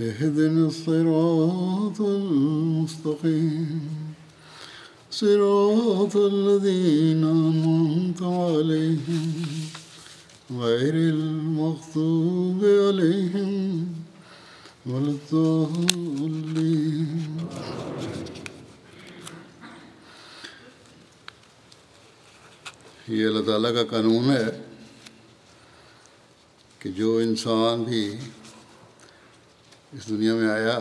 اهدنا الصراط المستقيم. صراط الذين أنعمت عليهم غير المغضوب عليهم ولا الضالين. یہ اللہ تعالیٰ کا قانون ہے کہ جو انسان بھی اس دنیا میں آیا،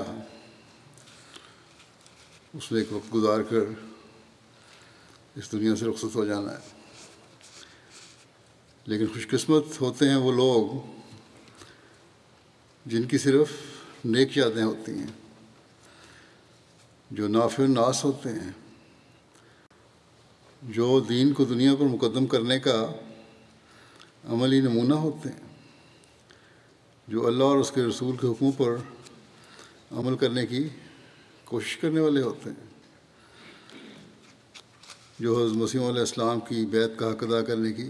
اس نے ایک وقت گزار کر اس دنیا سے رخصت ہو جانا ہے۔ لیکن خوش قسمت ہوتے ہیں وہ لوگ جن کی صرف نیک یادیں ہوتی ہیں، جو نافع الناس ہوتے ہیں، جو دین کو دنیا پر مقدم کرنے کا عملی نمونہ ہوتے ہیں۔ جو اللہ اور اس کے رسول کے حکموں پر عمل کرنے کی کوشش کرنے والے ہوتے ہیں۔ جو حضرت مسیم علیہ السلام کی بیت کا حق ادا کرنے کی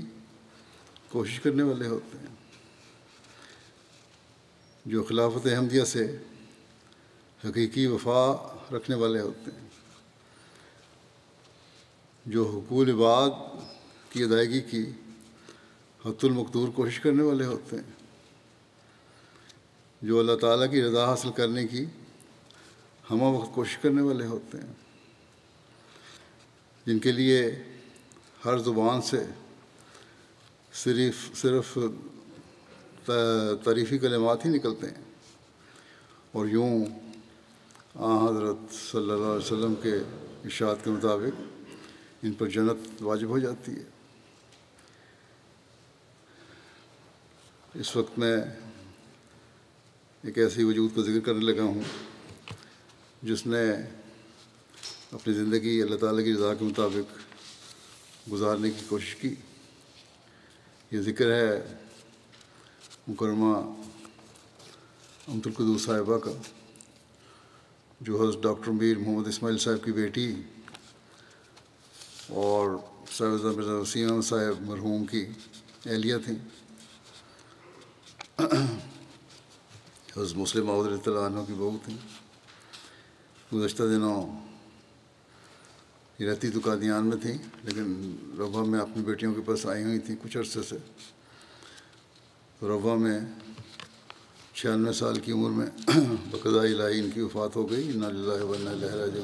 کوشش کرنے والے ہوتے ہیں۔ جو خلافت احمدیہ سے حقیقی وفا رکھنے والے ہوتے ہیں۔ جو حقوق عباد کی ادائیگی کی حت المقدور کوشش کرنے والے ہوتے ہیں۔ جو اللہ تعالیٰ کی رضا حاصل کرنے کی ہمہ وقت کوشش کرنے والے ہوتے ہیں۔ جن کے لیے ہر زبان سے صرف صرف تعریفی کلمات ہی نکلتے ہیں۔ اور یوں آ، حضرت صلی اللہ علیہ وسلم کے اشاعت کے مطابق ان پر جنت واجب ہو جاتی ہے۔ اس وقت میں ایک ایسی وجود کا ذکر کرنے لگا ہوں، جس نے اپنی زندگی اللہ تعالیٰ کی رضا کے مطابق گزارنے کی کوشش کی۔ یہ ذکر ہے مکرمہ امت القدو صاحبہ کا، جو حضرت ڈاکٹر میر محمد اسماعیل صاحب کی بیٹی اور صاحب مرزا وسیم صاحب مرحوم کی اہلیہ تھیں۔ حضرت مسلم علیہ عنہ کی بہو تھیں گزشتہ دنوں یہ رہتی تو قادیان میں تھیں لیکن ربا میں اپنی بیٹیوں کے پاس آئی ہوئی تھیں کچھ عرصے سے ربا میں چھیانوے سال کی عمر میں بقضاء الہی ان کی وفات ہو گئی ان اللہ ون لہرا جو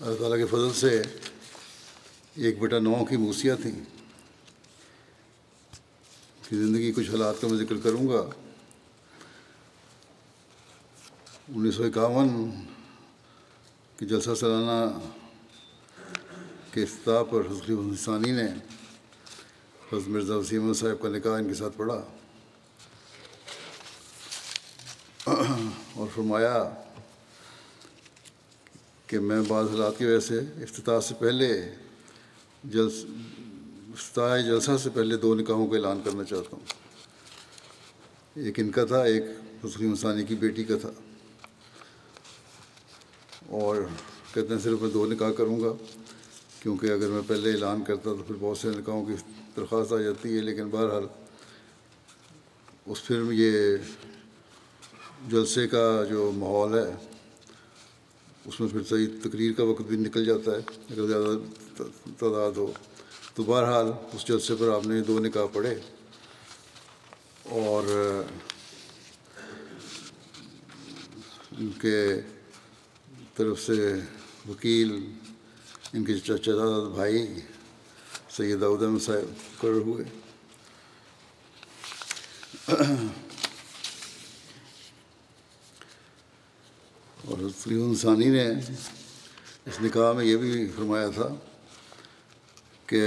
اللہ تعالیٰ کے فضل سے ایک بیٹا نو کی موسیاں تھیں کہ زندگی کچھ حالات کا میں ذکر کروں گا انیس سو اکاون کی جلسہ سالانہ کے افتتاح پر حضرت ہندوستانی نے حضرت مرزا وسیم صاحب کا نکاح ان کے ساتھ پڑھا اور فرمایا کہ میں بعض حالات کی وجہ سے افتتاح سے پہلے جلس، افتتاح جلسہ سے پہلے دو نکاحوں کا اعلان کرنا چاہتا ہوں۔ ایک ان کا تھا، ایک حضرت مسانی کی بیٹی کا تھا۔ اور کہتے ہیں صرف میں دو نکاح کروں گا، کیونکہ اگر میں پہلے اعلان کرتا تو پھر بہت سے نکاحوں کی درخواست آ جاتی ہے، لیکن بہرحال اس پھر یہ جلسے کا جو ماحول ہے، اس میں پھر صحیح تقریر کا وقت بھی نکل جاتا ہے، اگر زیادہ تعداد ہو۔ تو بہرحال اس جلسے پر آپ نے دو نکاح پڑھے۔ اور ان کے طرف سے وکیل، ان کے چچا بھائی سید داؤد صاحب مقرر ہوئے۔ اور سلیون ثانی نے اس نکاح میں یہ بھی فرمایا تھا کہ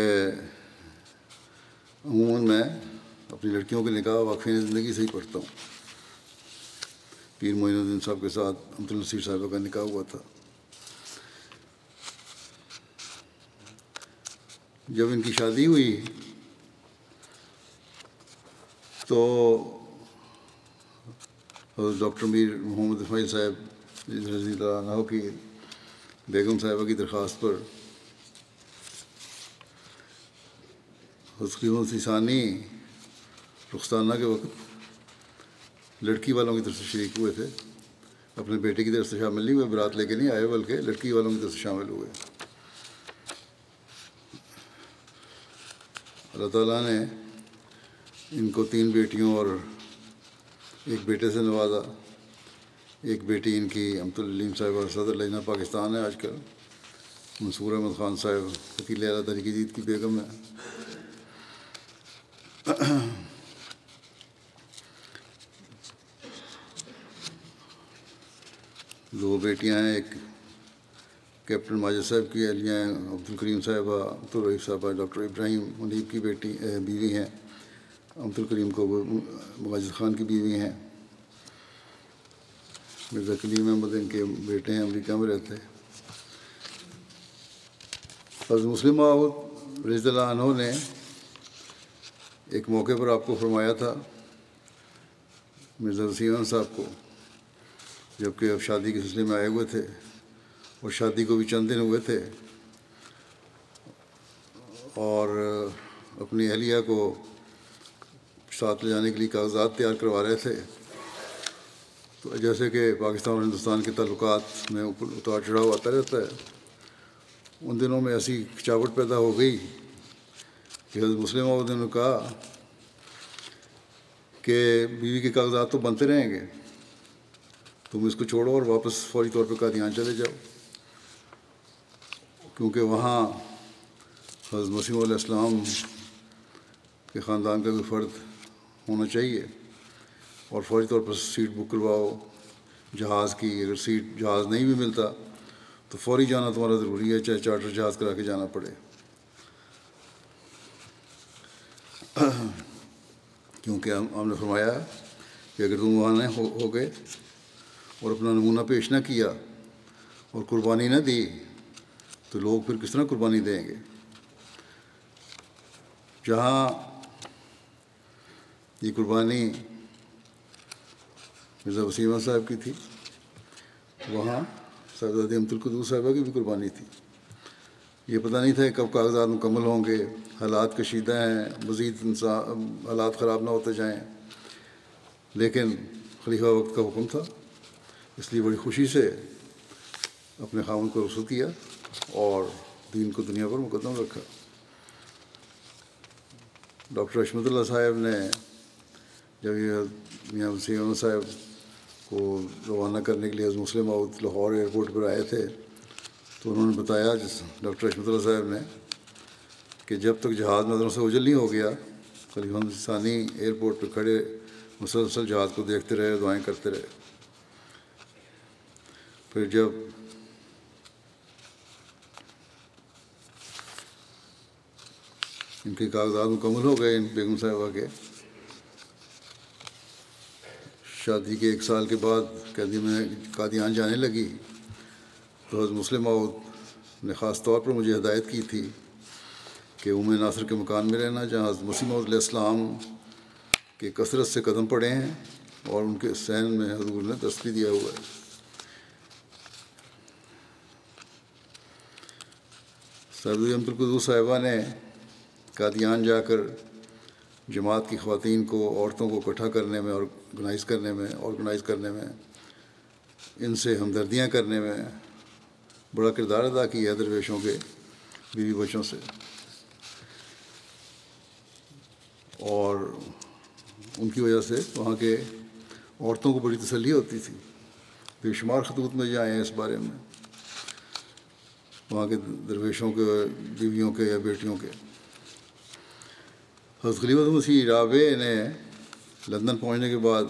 عموماً میں اپنی لڑکیوں کے نکاح واقفی زندگی سے ہی پڑھتا ہوں۔ پیر معین الدین صاحب کے ساتھ عبد النصیر صاحبہ کا نکاح ہوا تھا۔ جب ان کی شادی ہوئی تو ڈاکٹر میر محمد اسماعیل صاحب رضی اللہ عنہ کی بیگم صاحبہ کی درخواست پر حسقی ثانی رخستانہ کے وقت لڑکی والوں کی طرف سے شریک ہوئے تھے۔ اپنے بیٹے کی طرف سے شامل نہیں ہوئے، برات لے کے نہیں آئے، بلکہ لڑکی والوں کی طرف سے شامل ہوئے۔ اللہ تعالیٰ نے ان کو تین بیٹیوں اور ایک بیٹے سے نوازا۔ ایک بیٹی ان کی امت العلیم صاحب اور صدر لجنہ پاکستان ہے آج کل۔ منصور احمد خان صاحب وکیل اعلیٰ تحریک جیت کی بیگم ہے دو بیٹیاں ہیں، ایک کیپٹن ماجد صاحب کی اہلیہ ہیں عبد الکریم صاحبہ عبد الرحیف صاحبہ، ڈاکٹر ابراہیم منیب کی بیٹی بیوی ہیں۔ عبد الکریم کو ماجد خان کی بیوی ہیں۔ مرزا کلیم احمد ان کے بیٹے ہیں، امریکہ میں رہتے حضرت مسلم رضی اللہ عنہ نے ایک موقع پر آپ کو فرمایا تھا، مرزا وسیم صاحب کو۔ جبکہ اب شادی کے سلسلے میں آئے ہوئے تھے اور شادی کو بھی چند دن ہوئے تھے اور اپنی اہلیہ کو ساتھ لے جانے کے لیے کاغذات تیار کروا رہے تھے۔ تو جیسے کہ پاکستان اور ہندوستان کے تعلقات میں اوپر اتار چڑھاؤ آتا رہتا ہے، ان دنوں میں ایسی کھچاوٹ پیدا ہو گئی کہ حضرت مسلم عہدے نے کہا کہ بیوی کے کاغذات تو بنتے رہیں گے۔ تم اس کو چھوڑو اور واپس فوری طور پہ قادیان چلے جاؤ۔ کیونکہ وہاں حضرت مسیم علیہ السلام کے خاندان کا بھی فرد ہونا چاہیے۔ اور فوری طور پر سیٹ بک کرواؤ۔ جہاز کی اگر سیٹ جہاز نہیں بھی ملتا تو فوری جانا تمہارا ضروری ہے، چاہے چارٹر جہاز کرا کے جانا پڑے۔ کیونکہ ہم نے فرمایا کہ اگر تم وہاں نہیں ہو گئے اور اپنا نمونہ پیش نہ کیا اور قربانی نہ دی، تو لوگ پھر کس طرح قربانی دیں گے؟ جہاں یہ قربانی مرزا وسیمہ صاحب کی تھی، وہاں سرداد امت القدور صاحبہ کی بھی قربانی تھی۔ یہ پتہ نہیں تھا کب کاغذات مکمل ہوں گے، حالات کشیدہ ہیں، مزید انسان، حالات خراب نہ ہوتے جائیں۔ لیکن خلیفہ وقت کا حکم تھا۔ اس لیے بڑی خوشی سے اپنے خامن کو رسو کیا اور دین کو دنیا پر مقدم رکھا۔ ڈاکٹر اشمت اللہ صاحب نے جب یہ میاں وسیم احمد صاحب کو روانہ کرنے کے لیے مسلم آؤٹ لاہور ایئرپورٹ پر آئے تھے، تو انہوں نے بتایا جس ڈاکٹر اشمت اللہ صاحب نے کہ جب تک جہاز نظروں سے اجل نہیں ہو گیا، خلیفہ ثانی ایئرپورٹ پہ کھڑے مسلسل جہاز کو دیکھتے رہے، دعائیں کرتے رہے۔ پھر جب ان کے کاغذات مکمل ہو گئے، ان بیگم صاحبہ کے، شادی کے ایک سال کے بعد قیدی میں قادیان جانے لگی، تو حضرت مسلم نے خاص طور پر مجھے ہدایت کی تھی کہ ام ناصر کے مکان میں رہنا، جہاں حضرت مسلم علیہ السلام کے کثرت سے قدم پڑے ہیں اور ان کے سین میں حضور نے دستی دیا ہوا ہے۔ سردی امت القدو صاحبہ نے قادیان جا کر جماعت کی خواتین کو، عورتوں کو اکٹھا کرنے میں آرگنائز کرنے میں آرگنائز کرنے میں، ان سے ہمدردیاں کرنے میں بڑا کردار ادا کیا ہے درویشوں کے بیوی بچوں سے۔ اور ان کی وجہ سے وہاں کے عورتوں کو بڑی تسلی ہوتی تھی۔ بے شمار خطوط میں جائیں اس بارے میں۔ وہاں کے درویشوں کے، بیویوں کے یا بیٹیوں کے۔ حضرت خلیفۃ مسیح رابع نے لندن پہنچنے کے بعد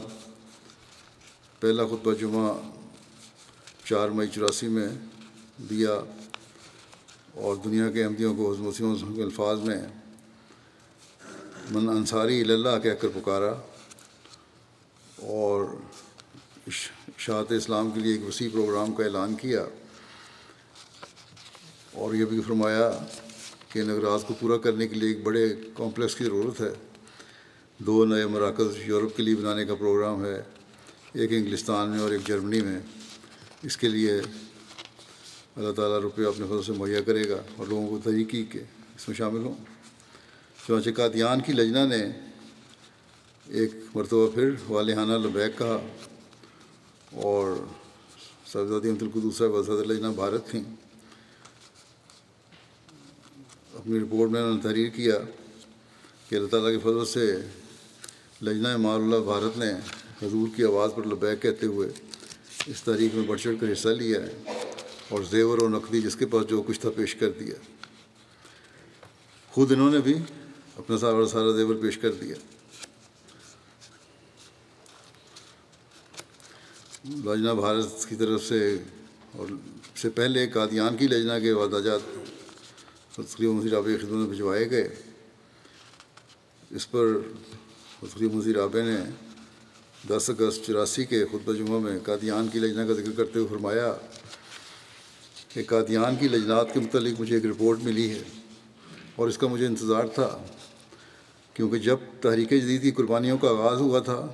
پہلا خطبہ جمعہ چار مئی چوراسی میں دیا اور دنیا کے احمدیوں کو، حضرت مسیح کے الفاظ میں من انصاری اللہ کہہ کر پکارا اور اشاعت اسلام کے لیے ایک وسیع پروگرام کا اعلان کیا۔ اور یہ بھی فرمایا کہ ان اغراض کو پورا کرنے کے لیے ایک بڑے کمپلیکس کی ضرورت ہے، دو نئے مراکز یورپ کے لیے بنانے کا پروگرام ہے، ایک انگلستان میں اور ایک جرمنی میں، اس کے لیے اللہ تعالیٰ روپیہ اپنے فضل سے مہیا کرے گا اور لوگوں کو طریقی کے اس میں شامل ہوں۔ چونچہ قادیان کی لجنا نے ایک مرتبہ پھر والہانہ لبیک کہا اور سرزادی عمد القدوس صاحب وزاد لجنا بھارت تھیں۔ اپنی رپورٹ میں انہوں نے تحریر کیا کہ اللہ تعالیٰ کے فضل سے لجنا مار اللہ بھارت نے حضور کی آواز پر لبیک کہتے ہوئے اس تاریخ میں بڑھ چڑھ کر حصہ لیا ہے اور زیور و نقدی جس کے پاس جو کچھ تھا پیش کر دیا۔ خود انہوں نے بھی اپنا سارا سارا زیور پیش کر دیا۔ لجنا بھارت کی طرف سے اور سے پہلے قادیان کی لجنا کے وعدہ جات تقریب مزیر آب خدمت میں بھجوائے گئے۔ اس پر تقریب مزیر آبے نے دس اگست چوراسی کے خطبہ جمعہ میں قادیان کی لجنا کا ذکر کرتے ہوئے فرمایا کہ قادیان کی لجنات کے متعلق مجھے ایک رپورٹ ملی ہے اور اس کا مجھے انتظار تھا، کیونکہ جب تحریک جدید کی قربانیوں کا آغاز ہوا تھا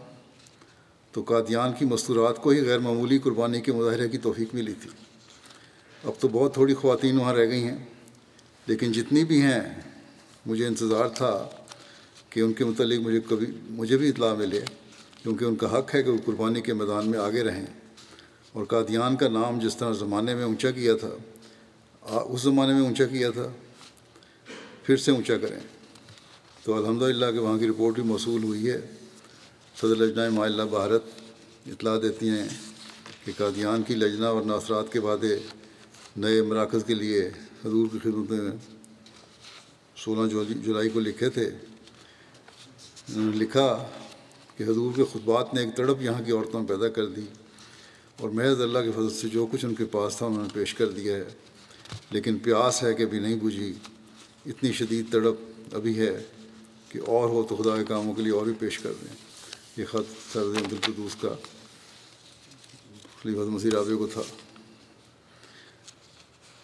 تو قادیان کی مستورات کو ہی غیر معمولی قربانی کے مظاہرے کی توفیق ملی تھی۔ اب تو بہت تھوڑی خواتین وہاں رہ گئی ہیں۔ لیکن جتنی بھی ہیں، مجھے انتظار تھا کہ ان کے متعلق مجھے کبھی، مجھے بھی اطلاع ملے، کیونکہ ان کا حق ہے کہ وہ قربانی کے میدان میں آگے رہیں۔ اور قادیان کا نام جس طرح زمانے میں اونچا کیا تھا اس زمانے میں اونچا کیا تھا، پھر سے اونچا کریں۔ تو الحمد للہ کہ وہاں کی رپورٹ بھی موصول ہوئی ہے۔ صدر لجنہ مائلہ بھارت اطلاع دیتی ہیں کہ قادیان کی لجنہ اور ناثرات کے وعدے نئے مراکز کے لیے حضور کی خدمت میں سولہ جولائی کو لکھے تھے۔ انہوں نے لکھا کہ حضور کے خطبات نے ایک تڑپ یہاں کی عورتوں پیدا کر دی اور محض اللہ کے فضل سے جو کچھ ان کے پاس تھا انہوں نے پیش کر دیا ہے۔ لیکن پیاس ہے کہ ابھی نہیں بجھی۔ اتنی شدید تڑپ ابھی ہے کہ اور ہو تو خدا کے کاموں کے لیے اور بھی پیش کر دیں۔ یہ خط سرد عبدالقدوس کا خلیفت مسیح رابع کو تھا۔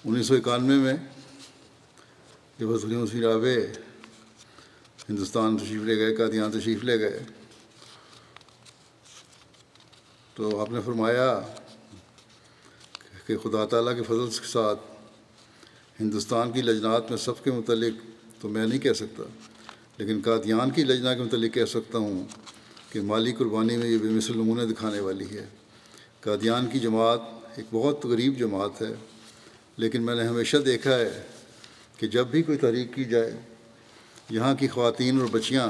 انیس سو اکانوے میں جب حضرت مسیح رابع ہندوستان تشریف لے گئے قادیان تشریف لے گئے۔ تو آپ نے فرمایا کہ خدا تعالیٰ کے فضل کے ساتھ ہندوستان کی لجنات میں سب کے متعلق تو میں نہیں کہہ سکتا، لیکن قادیان کی لجنا کے متعلق کہہ سکتا ہوں کہ مالی قربانی میں یہ بے مثل نمونے دکھانے والی ہے۔ قادیان کی جماعت ایک بہت غریب جماعت ہے۔ لیکن میں نے ہمیشہ دیکھا ہے کہ جب بھی کوئی تحریک کی جائے، یہاں کی خواتین اور بچیاں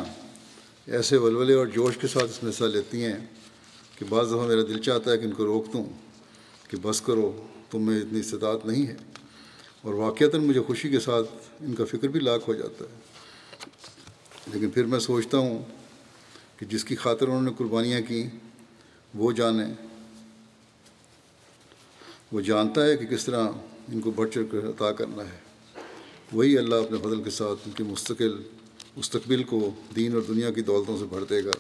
ایسے ولولے اور جوش کے ساتھ اس میں حصہ لیتی ہیں کہ بعض دفعہ میرا دل چاہتا ہے کہ ان کو روک دوں، کہ بس کرو، تم میں اتنی استطاعت نہیں ہے۔ اور واقعتاً مجھے خوشی کے ساتھ ان کا فکر بھی لاکھ ہو جاتا ہے۔ لیکن پھر میں سوچتا ہوں کہ جس کی خاطر انہوں نے قربانیاں کی، وہ جانے۔ وہ جانتا ہے کہ کس طرح ان کو بڑھ چڑھ کر عطا کرنا ہے۔ وہی اللہ اپنے فضل کے ساتھ ان کی مستقل، مستقبل کو دین اور دنیا کی دولتوں سے بھر دے گا۔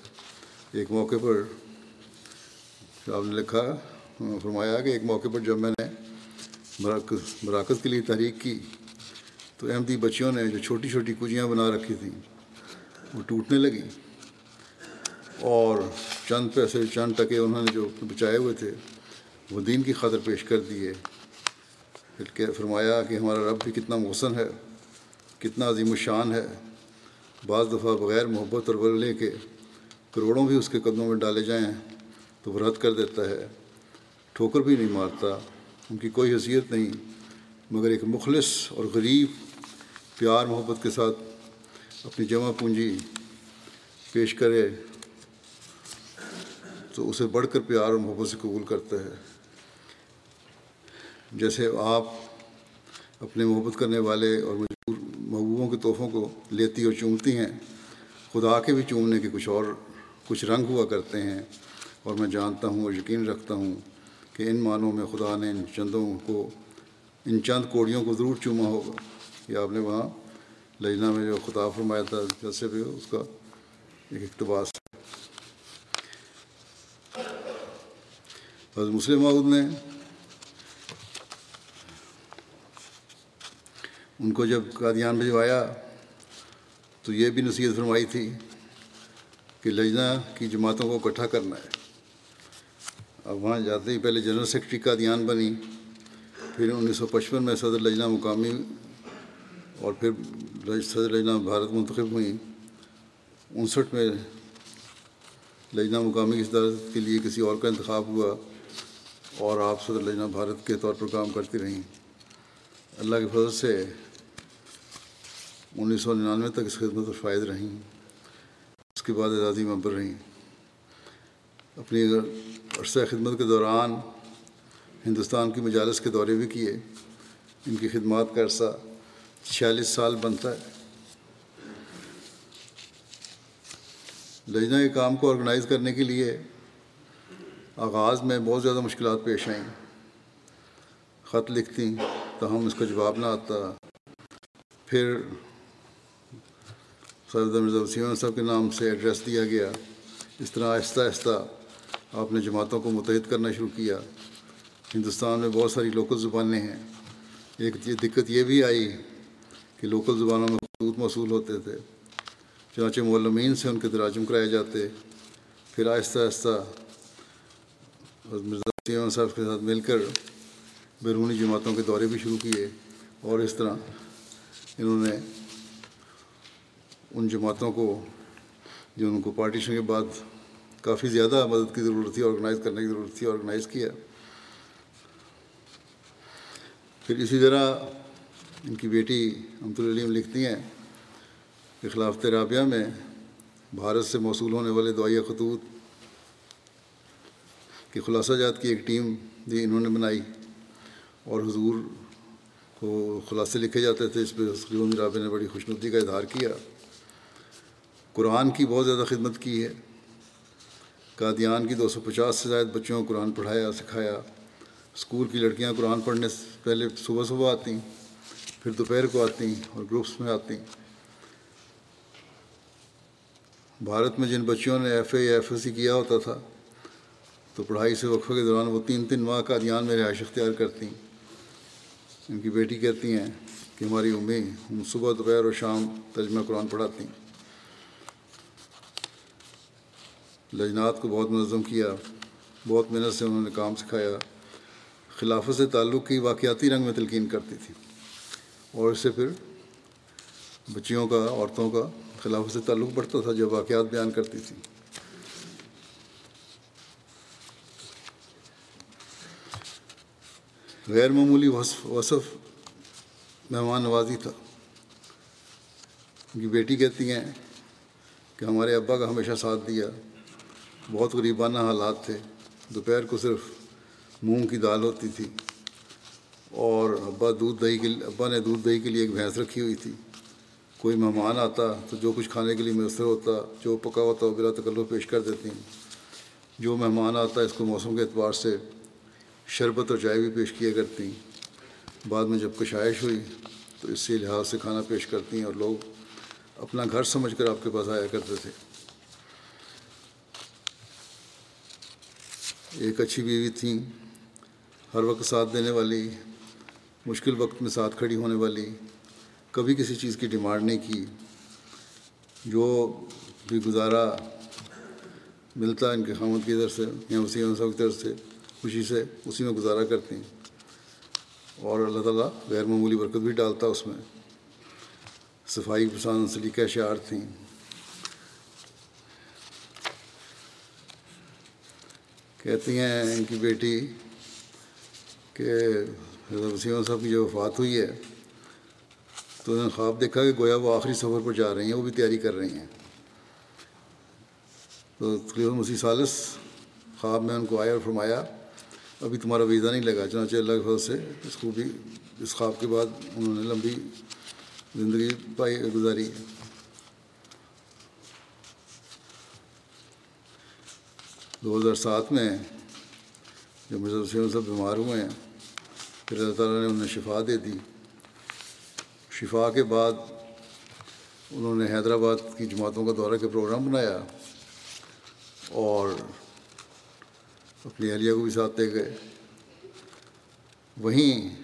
ایک موقع پر آپ نے لکھا، فرمایا کہ ایک موقع پر جب میں نے مراکز مراکز کے لیے تحریک کی تو احمدی بچیوں نے جو چھوٹی چھوٹی کجیاں بنا رکھی تھیں، وہ ٹوٹنے لگیں۔ اور چند پیسے، چند ٹکے انہوں نے جو بچائے ہوئے تھے، وہ دین کی خاطر پیش کر دیے۔ پھر کہ فرمایا کہ ہمارا رب بھی کتنا محسن ہے، کتنا عظیم الشان ہے۔ بعض دفعہ بغیر محبت اور ولے کے کروڑوں بھی اس کے قدموں میں ڈالے جائیں تو وہ رد کر دیتا ہے۔ ٹھوکر بھی نہیں مارتا، ان کی کوئی حیثیت نہیں، مگر ایک مخلص اور غریب پیار محبت کے ساتھ اپنی جمع پونجی پیش کرے تو اسے بڑھ کر پیار اور محبت سے قبول کرتا ہے۔ جیسے آپ اپنے محبت کرنے والے اور مجبور محبوبوں کے تحفوں کو لیتی اور چومتی ہیں، خدا کے بھی چومنے کے کچھ اور کچھ رنگ ہوا کرتے ہیں۔ اور میں جانتا ہوں اور یقین رکھتا ہوں کہ ان معنوں میں خدا نے ان چندوں کو، ان چند کوڑیوں کو ضرور چوما ہوگا۔ یہ آپ نے وہاں لجنا میں جو خطاب فرمایا تھا جیسے بھی اس کا ایک اقتباس۔ حضرت مسلم معود نے ان کو جب قادیان بھجوایا تو یہ بھی نصیحت فرمائی تھی کہ لجنا کی جماعتوں کو اکٹھا کرنا ہے۔ اب وہاں جاتے ہی پہلے جنرل سیکرٹری قادیان بنی، پھر انیس سو پچپن میں صدر لجنا مقامی اور پھر صدر لجنا بھارت منتخب ہوئیں انسٹھ میں لجنا مقامی کی صدارت کے لیے کسی اور کا انتخاب ہوا اور آپ صدر لجنا بھارت کے طور پر کام کرتی رہیں۔ اللہ کے فضل سے انیس سو ننانوے تک اس خدمت پر فائد رہیں۔ اس کے بعد اعزازی ممبر رہیں۔ اپنی عرصہ خدمت کے دوران ہندوستان کی مجالس کے دورے بھی کیے، ان کی خدمات کا عرصہ چھیالیس سال بنتا ہے۔ لجنا کے کام کو آرگنائز کرنے کے لیے آغاز میں بہت زیادہ مشکلات پیش آئیں۔ خط لکھتی تو ہم اس کا جواب نہ آتا۔ پھر سرد مرزا وسیم صاحب کے نام سے ایڈریس دیا گیا۔ اس طرح آہستہ آہستہ آپ نے جماعتوں کو متحد کرنا شروع کیا۔ ہندوستان میں بہت ساری لوکل زبانیں ہیں۔ ایک یہ دقت یہ بھی آئی کہ لوکل زبانوں میں خطوط موصول ہوتے تھے۔ چنانچہ معلمین سے ان کے تراجم کرائے جاتے۔ پھر آہستہ آہستہ مرزا وسیم صاحب کے ساتھ مل کر بیرونی جماعتوں کے دورے بھی شروع کیے۔ اور اس طرح انہوں نے ان جماعتوں کو جو ان کو پارٹیشن کے بعد کافی زیادہ مدد کی ضرورت تھی آرگنائز کرنے کی ضرورت تھی آرگنائز کیا۔ پھر اسی طرح ان کی بیٹی امت العلیم لکھتی ہیں کہ خلافت رابعہ میں بھارت سے موصول ہونے والے دعائیہ خطوط کی خلاصہ جات کی ایک ٹیم بھی انہوں نے بنائی اور حضور کو خلاصے لکھے جاتے تھے۔ اس پہ سکون نے بڑی خوشنودی کا اظہار کیا۔ قرآن کی بہت زیادہ خدمت کی ہے۔ قادیان کی دو سو پچاس سے زائد بچوں کو قرآن پڑھایا، سکھایا۔ اسکول کی لڑکیاں قرآن پڑھنے سے پہلے صبح صبح آتیں پھر دوپہر کو آتیں اور گروپس میں آتیں بھارت میں جن بچیوں نے ایف اے یا ایف ایس سی کیا ہوتا تھا، تو پڑھائی سے وقفے کے دوران وہ تین تین ماہ قادیان میں رہائش اختیار کرتیں ان کی بیٹی کہتی ہیں کہ ہماری امی ہم صبح، دوپہر اور شام ترجمہ قرآن پڑھاتی۔ ہیں لجنات کو بہت منظم کیا، بہت محنت سے انہوں نے کام سکھایا۔ خلافت سے تعلق کی واقعاتی رنگ میں تلقین کرتی تھی۔ اور اس سے پھر بچیوں کا، عورتوں کا خلافت سے تعلق بڑھتا تھا جو واقعات بیان کرتی تھی۔ غیر معمولی وصف وصف مہمان نوازی تھا۔ ان کی بیٹی کہتی ہیں کہ ہمارے ابا کا ہمیشہ ساتھ دیا۔ بہت غریبانہ حالات تھے۔ دوپہر کو صرف مونگ کی دال ہوتی تھی اور ابا دودھ دہی کے ابا نے دودھ دہی کے لیے ایک بھینس رکھی ہوئی تھی۔ کوئی مہمان آتا تو جو کچھ کھانے کے لیے میسر ہوتا، جو پکا ہوتا وہ بلا تکلف پیش کر دیتی۔ جو مہمان آتا اس کو موسم کے اعتبار سے شربت اور چائے بھی پیش کیا کرتی۔ بعد میں جب کشائش ہوئی تو اس سے لحاظ سے کھانا پیش کرتی ہیں اور لوگ اپنا گھر سمجھ کر آپ کے پاس آیا کرتے تھے۔ ایک اچھی بیوی تھیں، ہر وقت ساتھ دینے والی، مشکل وقت میں ساتھ کھڑی ہونے والی، کبھی کسی چیز کی ڈیمانڈ نہیں کی، جو بھی گزارا ملتا ان کے خامد کی طرف سے یا اسی صاحب کی طرف سے، خوشی سے اسی میں گزارا کرتے ہیں۔ اور اللہ تعالیٰ غیر معمولی برکت بھی ڈالتا اس میں۔ صفائی پسند سلیقہ اشعار تھیں۔ کہتی ہیں ان کی بیٹی کہ حضرت وسیم صاحب کی جو وفات ہوئی ہے، تو انہوں نے خواب دیکھا کہ گویا وہ آخری سفر پر جا رہی ہیں، وہ بھی تیاری کر رہی ہیں۔ تو تقریباً مسیح سالس خواب میں ان کو آیا اور فرمایا، ابھی تمہارا ویزا نہیں لگا، چنانچہ اللہ کے فضل سے اس خوبی، اس خواب کے بعد انہوں نے لمبی زندگی پائی، گزاری۔ دو ہزار سات میں جب مرزا حسین صاحب بیمار ہوئے ہیں، پھر اللہ تعالیٰ نے انہیں شفا دے دی۔ شفا کے بعد انہوں نے حیدرآباد کی جماعتوں کا دورہ کے پروگرام بنایا اور اپنی اہلیہ کو بھی ساتھ دے گئے۔ وہیں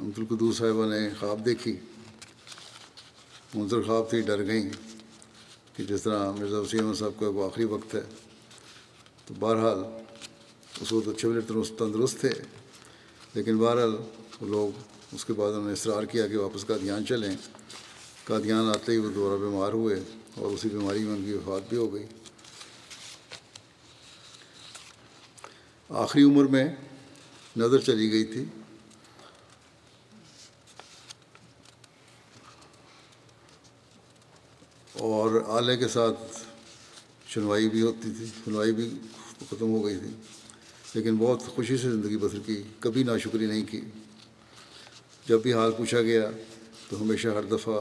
امت القدو صاحبہ نے خواب دیکھی۔ منظر خواب تھی، ڈر گئیں۔ کہ جس طرح مرزا وسیم صاحب کا وہ آخری وقت ہے، تو بہرحال اس وقت اچھے بلے تندرست تھے، لیکن بہرحال وہ لوگ اس کے بعد انہوں نے اصرار کیا کہ واپس قادیان چلیں۔ قادیان آتے ہی وہ دوبارہ بیمار ہوئے اور اسی بیماری میں ان کی وفات بھی ہو گئی۔ آخری عمر میں نظر چلی گئی تھی۔ اور آلے کے ساتھ سنوائی بھی ہوتی تھی، سنوائی بھی ختم ہو گئی تھی۔ لیکن بہت خوشی سے زندگی بسر کی، کبھی ناشکری نہیں کی۔ جب بھی حال پوچھا گیا تو ہمیشہ ہر دفعہ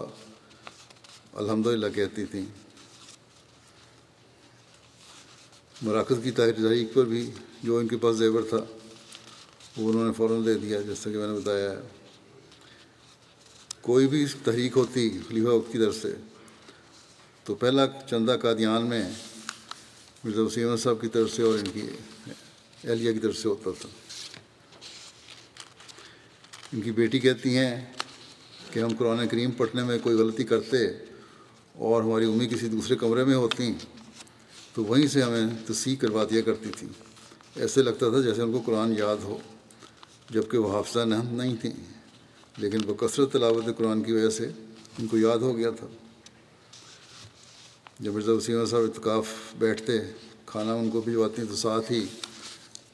الحمد للہ کہتی تھیں۔ مراکز کی تحریک پر بھی جو ان کے پاس زیور تھا، وہ انہوں نے فوراً دے دیا، جیسا کہ میں نے بتایا۔ ہے کوئی بھی تحریک ہوتی، خلیفہ وقت کی طرف سے تو پہلا چندہ قادیان میں مرزا وسیم صاحب کی طرف سے اور ان کی اہلیہ کی طرف سے ہوتا تھا۔ ان کی بیٹی کہتی ہیں کہ ہم قرآن کریم پڑھنے میں کوئی غلطی کرتے اور ہماری امی کسی دوسرے کمرے میں ہوتی تو وہیں سے ہمیں تصحیح کروا دیا کرتی تھی۔ ایسے لگتا تھا جیسے ان کو قرآن یاد ہو جبکہ وہ حافظہ نہیں تھیں۔ لیکن وہ کثرت تلاوت قرآن کی وجہ سے ان کو یاد ہو گیا تھا۔ جب مرزا وسیم صاحب اتکاف بیٹھتے، کھانا ان کو بھجواتی تو ساتھ ہی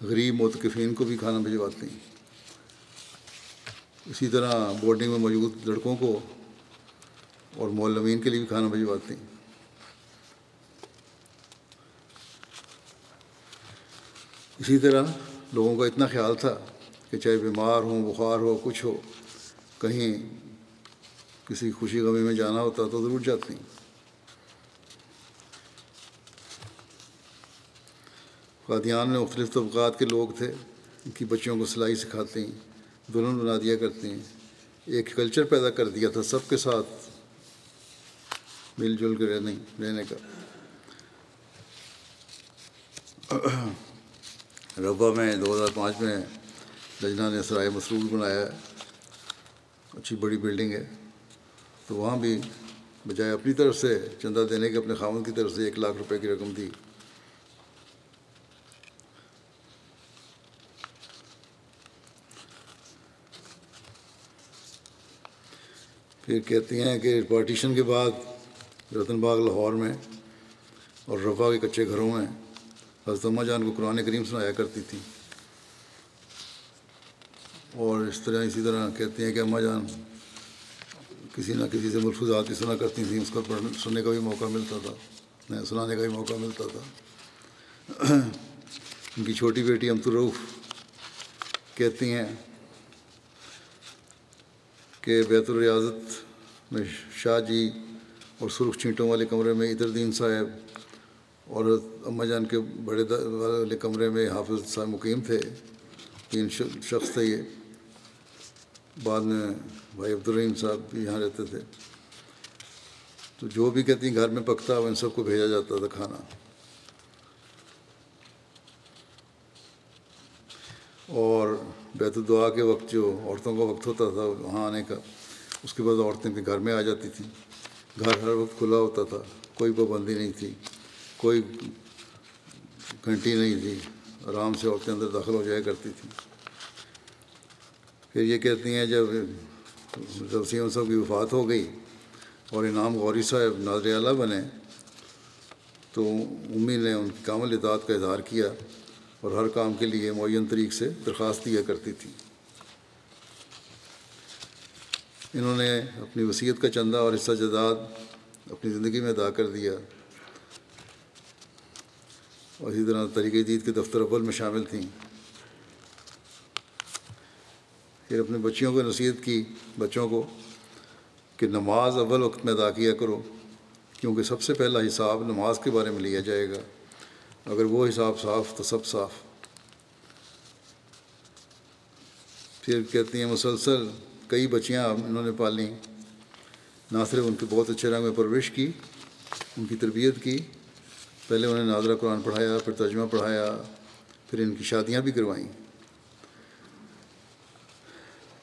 غریب متقفین کو بھی کھانا بھجواتی اسی طرح بورڈنگ میں موجود لڑکوں کو اور مولمین کے لیے بھی کھانا بھجواتی اسی طرح لوگوں کا اتنا خیال تھا کہ چاہے بیمار ہوں، بخار ہو، کچھ ہو، کہیں کسی خوشی غمی میں جانا ہوتا تو ضرور جاتی قادیان میں مختلف طبقات کے لوگ تھے، ان کی بچوں کو سلائی سکھاتے ہیں، دلہن بنا دیا کرتے ہیں۔ ایک کلچر پیدا کر دیا تھا سب کے ساتھ، مل جل کے رہنے رہنے کا۔ ربا میں، دو ہزار پانچ میں لجنا نے سرائے مسرول بنایا۔ ہے اچھی بڑی بلڈنگ ہے۔ تو وہاں بھی بجائے اپنی طرف سے چندہ دینے کے، اپنے خامن کی طرف سے ایک لاکھ روپے کی رقم دی پھر کہتی ہیں کہ پارٹیشن کے بعد رتن باغ لاہور میں اور رفا کے کچے گھروں میں حضرت اماں جان کو قرآن کریم سنایا کرتی تھی اور اس طرح اسی طرح کہتے ہیں کہ اماں جان کسی نہ کسی سے ملفوظات کی سنا کرتی تھیں، اس کو پڑھنے سننے کا بھی موقع ملتا تھا سنانے کا بھی موقع ملتا تھا۔ ان کی چھوٹی بیٹی امت الروف کہتی ہیں کہ بیت الریاضت میں شاہ جی اور سرخ چینٹوں والے کمرے میں ادر دین صاحب اور اماں جان کے بڑے والے کمرے میں حافظ صاحب مقیم تھے، تین شخص تھے یہ۔ بعد میں بھائی عبدالرحیم صاحب بھی یہاں رہتے تھے۔ تو جو بھی کہتی ہیں گھر میں پکتا، وہ ان سب کو بھیجا جاتا تھا کھانا۔ اور بیت الدعا کے وقت جو عورتوں کا وقت ہوتا تھا، وہاں آنے کا، اس کے بعد عورتیں بھی گھر میں آ جاتی تھیں۔ گھر ہر وقت کھلا ہوتا تھا، کوئی پابندی نہیں تھی، کوئی گھنٹی نہیں تھی۔ آرام سے عورتیں اندر داخل ہو جایا کرتی تھیں۔ پھر یہ کہتی ہیں، جب وسیم صاحب کی وفات ہو گئی اور انعام غوری صاحب ناظر اعلیٰ بنے، تو امی نے ان کی کامل اطاعت کا اظہار کیا۔ اور ہر کام کے لیے معین طریق سے درخواست دیا کرتی تھی۔ انہوں نے اپنی وصیت کا چندہ اور حصہ جداد اپنی زندگی میں ادا کر دیا۔ اور اسی طرح طریقۂ جدید کے دفتر اول میں شامل تھیں۔ پھر اپنے بچیوں کو نصیحت کی، بچوں کو کہ نماز اول وقت میں ادا کیا کرو، کیونکہ سب سے پہلا حساب نماز کے بارے میں لیا جائے گا۔ اگر وہ حساب صاف تو سب صاف۔ پھر کہتی ہیں مسلسل کئی بچیاں انہوں نے پالیں نہ صرف ان کے بہت اچھے رنگ میں پرورش کی، ان کی تربیت کی۔ پہلے انہیں ناظرہ قرآن پڑھایا، پھر ترجمہ پڑھایا، پھر ان کی شادیاں بھی کروائیں۔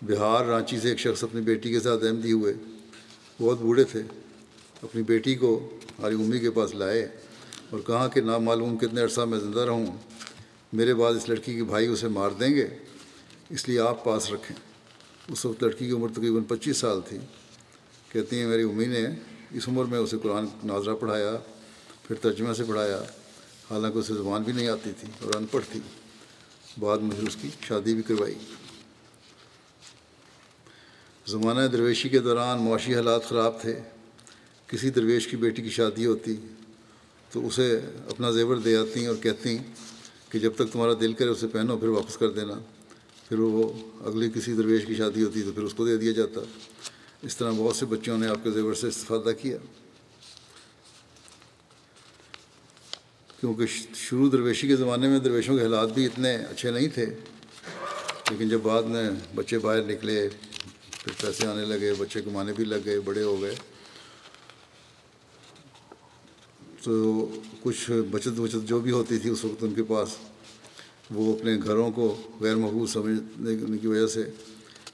بہار، رانچی سے ایک شخص اپنی بیٹی کے ساتھ احمدی ہوئے۔ بہت بوڑھے تھے۔ اپنی بیٹی کو ہماری امی کے پاس لائے۔ اور کہا کہ نامعلوم کتنے عرصہ میں زندہ رہوں، میرے بعد اس لڑکی کے بھائی اسے مار دیں گے، اس لیے آپ پاس رکھیں۔ اس وقت لڑکی کی عمر تقریباً پچیس سال تھی۔ کہتی ہیں، میری امی نے اس عمر میں اسے قرآن ناظرہ پڑھایا، پھر ترجمہ سے پڑھایا۔ حالانکہ اسے زبان بھی نہیں آتی تھی اور ان پڑھ تھی۔ بعد میں پھر اس کی شادی بھی کروائی۔ زمانہ درویشی کے دوران معاشی حالات خراب تھے۔ کسی درویش کی بیٹی کی شادی ہوتی۔ تو اسے اپنا زیور دے آتی اور کہتی کہ جب تک تمہارا دل کرے اسے پہنو، پھر واپس کر دینا۔ پھر وہ اگلی کسی درویش کی شادی ہوتی تو پھر اس کو دے دیا جاتا۔ اس طرح بہت سے بچوں نے آپ کے زیور سے استفادہ کیا۔ کیونکہ شروع درویشی کے زمانے میں درویشوں کے حالات بھی اتنے اچھے نہیں تھے، لیکن جب بعد میں بچے باہر نکلے، پھر پیسے آنے لگے، بچے کمانے بھی لگ گئے، بڑے ہو گئے۔ تو کچھ بچت وچت جو بھی ہوتی تھی اس وقت ان کے پاس، وہ اپنے گھروں کو غیر محبوب سمجھنے کی وجہ سے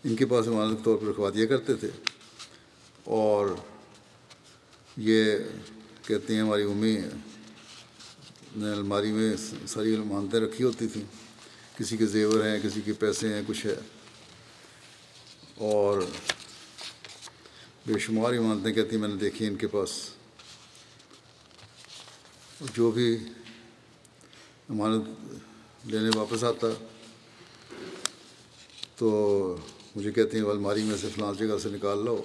ان کے پاس امانت طور پر رکھوا دیا کرتے تھے۔ اور یہ کہتے ہیں ہماری امی نے الماری میں ساری امانتیں رکھی ہوتی تھیں۔ کسی کے زیور ہیں، کسی کے پیسے ہیں، کچھ ہے۔ اور بے شمار امانتیں کہتی ہیں، میں نے دیکھی ان کے پاس۔ جو بھی امانت لینے واپس آتا تو مجھے کہتے ہیں، الماری میں سے فلاں جگہ سے نکال لو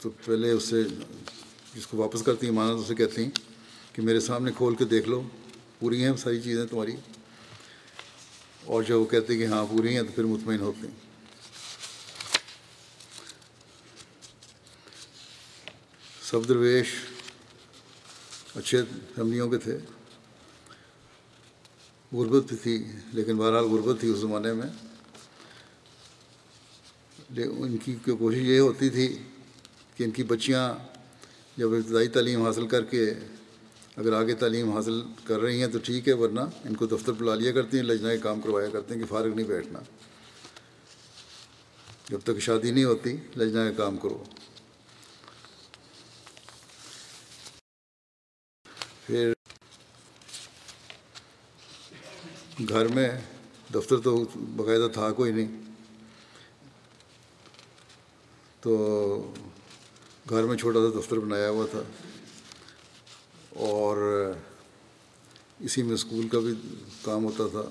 تو پہلے اس سے جس کو واپس کرتی امانت اسے کہتی ہیں کہ میرے سامنے کھول کے دیکھ لو، پوری ہیں ساری چیزیں تمہاری۔ اور جب وہ کہتے ہیں کہ ہاں پوری ہیں تو پھر مطمئن ہوتے ہیں۔ سب درویش اچھے فیملیوں کے تھے۔ غربت بھی تھی، لیکن بہرحال غربت تھی اس زمانے میں۔ ان کی کوشش یہ ہوتی تھی کہ ان کی بچیاں جب ابتدائی تعلیم حاصل کر کے اگر آگے تعلیم حاصل کر رہی ہیں تو ٹھیک ہے، ورنہ ان کو دفتر بلا لیا کرتی ہیں لجنا کے کام کروایا کرتے ہیں کہ فارغ نہیں بیٹھنا۔ جب تک شادی نہیں ہوتی لجنا کا کام کرو۔ پھر گھر میں دفتر تو باقاعدہ تھا کوئی نہیں۔ تو گھر میں چھوٹا سا دفتر بنایا ہوا تھا۔ اور اسی میں اسکول کا بھی کام ہوتا تھا۔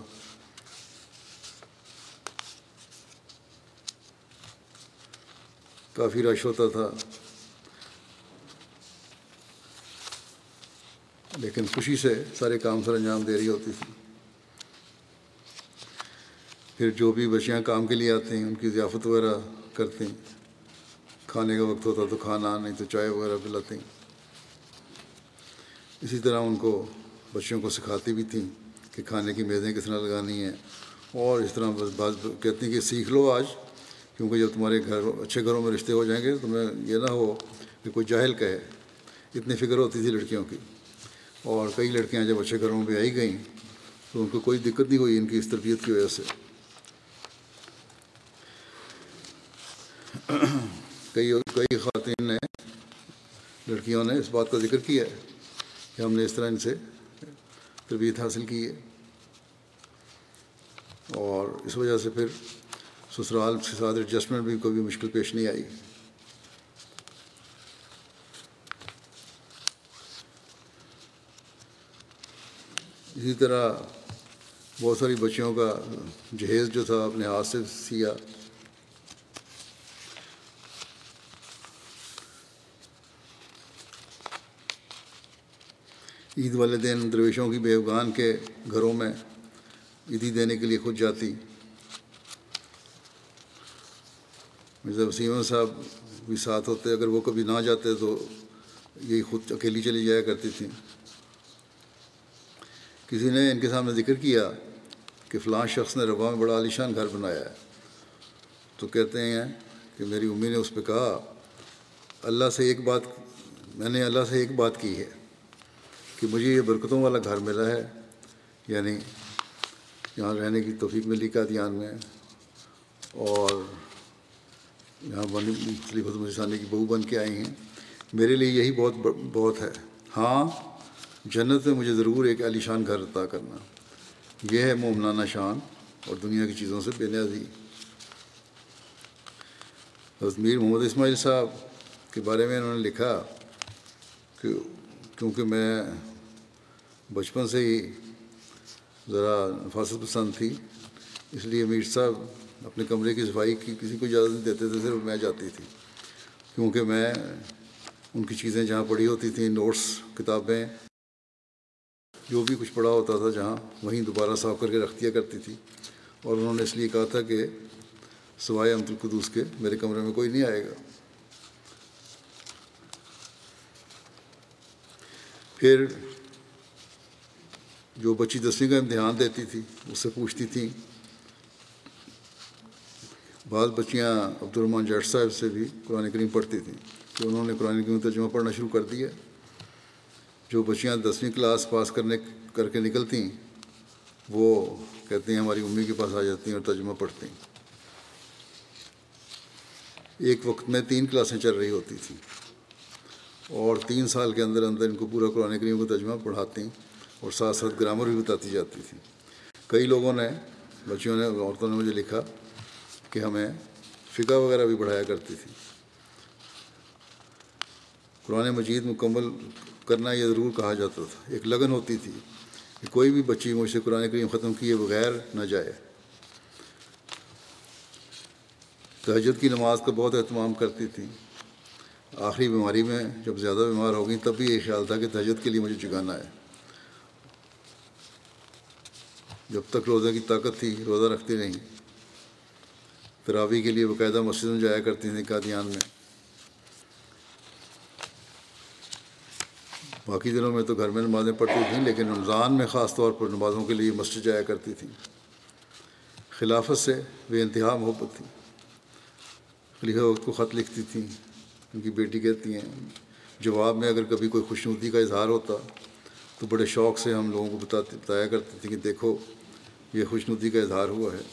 کافی رش ہوتا تھا۔ لیکن خوشی سے سارے کام سر انجام دے رہی ہوتی تھی۔ پھر جو بھی بچیاں کام کے لیے آتے ہیں، ان کی ضیافت وغیرہ کرتے ہیں۔ کھانے کا وقت ہوتا تو کھانا، نہیں تو چائے وغیرہ پلاتے ہیں۔ اسی طرح ان کو بچوں کو سکھاتی بھی تھیں کہ کھانے کی میزیں کس طرح لگانی ہیں۔ اور اس طرح بس بات کہتی ہیں کہ سیکھ لو آج، کیونکہ جب تمہارے گھر، اچھے گھروں میں رشتے ہو جائیں گے تو میں یہ نہ ہو کہ کوئی جاہل کہے۔ اتنی فکر ہوتی تھی لڑکیوں کی۔ اور کئی لڑکیاں جب اچھے گھروں میں آئی گئیں تو ان کو کوئی دقت نہیں ہوئی ان کی اس تربیت کی وجہ سے۔ کئی کئی خواتین نے لڑکیوں نے اس بات کا ذکر کیا ہے کہ ہم نے اس طرح ان سے تربیت حاصل کی ہے۔ اور اس وجہ سے پھر سسرال کے ساتھ ایڈجسٹمنٹ بھی کوئی بھی مشکل پیش نہیں آئی۔ اسی طرح بہت ساری بچیوں کا جہیز جو تھا اپنے ہاتھ سے سیا۔ عید والے دن درویشوں کی بیوگان کے گھروں میں عیدی دینے کے لیے خود جاتی۔ مرزا وسیم صاحب بھی ساتھ ہوتے، اگر وہ کبھی نہ جاتے تو یہی خود اکیلی چلی جایا کرتی تھیں۔ کسی نے ان کے سامنے ذکر کیا کہ فلاں شخص نے ربا میں بڑا عالیشان گھر بنایا ہے۔ تو کہتے ہیں کہ میری امی نے اس پہ کہا، اللہ سے ایک بات، میں نے اللہ سے ایک بات کی ہے کہ مجھے یہ برکتوں والا گھر ملا ہے۔ یعنی یہاں رہنے کی توفیق ملی کا دھیان میں، اور یہاں بنی مختلف مسانی کی بہو بن کے آئی ہیں۔ میرے لیے یہی بہت بہت ہے۔ ہاں جنت میں مجھے ضرور ایک علیشان گھر عطا کرنا۔ یہ ہے مومنانہ شان اور دنیا کی چیزوں سے بے نیازی۔ میر محمد اسماعیل صاحب کے بارے میں انہوں نے لکھا کہ کیونکہ میں بچپن سے ہی ذرا نفاست پسند تھی، اس لیے میر صاحب اپنے کمرے کی صفائی کی کسی کو اجازت نہیں دیتے تھے، صرف میں جاتی تھی۔ کیونکہ میں ان کی چیزیں جہاں پڑھی ہوتی تھیں، نوٹس، کتابیں جو بھی کچھ پڑھا ہوتا تھا جہاں، وہیں دوبارہ صاف کر کے رکھ دیا کرتی تھی۔ اور انہوں نے اس لیے کہا تھا کہ سوائے امت القدوس کے میرے کمرے میں کوئی نہیں آئے گا۔ پھر جو بچی دسویں کا امتحان دیتی تھی، اس سے پوچھتی تھیں۔ بعض بچیاں عبد الرحمٰن جٹ صاحب سے بھی قرآن کریم پڑھتی تھیں۔ کہ انہوں نے قرآن کریم ترجمہ پڑھنا شروع کر دیا۔ جو بچیاں دسویں کلاس پاس کرنے کر کے نکلتی وہ کہتے ہیں ہماری امی کے پاس آ جاتی ہیں اور ترجمہ پڑھتی ہیں۔ ایک وقت میں تین کلاسیں چل رہی ہوتی تھیں۔ اور تین سال کے اندر اندر ان کو پورا قرآن کریم کو ترجمہ پڑھاتی اور ساتھ ساتھ گرامر بھی بتاتی جاتی تھی کئی لوگوں نے بچیوں نے عورتوں نے مجھے لکھا کہ ہمیں فقہ وغیرہ بھی پڑھایا کرتی تھی قرآن مجید مکمل کرنا یہ ضرور کہا جاتا تھا۔ ایک لگن ہوتی تھی کہ کوئی بھی بچی مجھ سے قرآن کریم ختم کیے بغیر نہ جائے۔ تہجد کی نماز کا بہت اہتمام کرتی تھی۔ آخری بیماری میں جب زیادہ بیمار ہو گئیں تب بھی یہ خیال تھا کہ تہجد کے لیے مجھے جگانا ہے۔ جب تک روزہ کی طاقت تھی، روزہ رکھتی نہیں تراوی کے لیے باقاعدہ مسجد میں جایا کرتی تھیں قادیان میں۔ باقی دنوں میں تو گھر میں نمازیں پڑھتی تھیں، لیکن رمضان میں خاص طور پر نمازوں کے لیے مسجد جایا کرتی تھیں۔ خلافت سے بے انتہا محبت تھی۔ خلیفہ وقت کو خط لکھتی تھیں، ان کی بیٹی کہتی ہیں، جواب میں اگر کبھی کوئی خوشنودی کا اظہار ہوتا تو بڑے شوق سے ہم لوگوں کو بتاتے، بتایا کرتی تھی کہ دیکھو، یہ خوشنودی کا اظہار ہوا ہے۔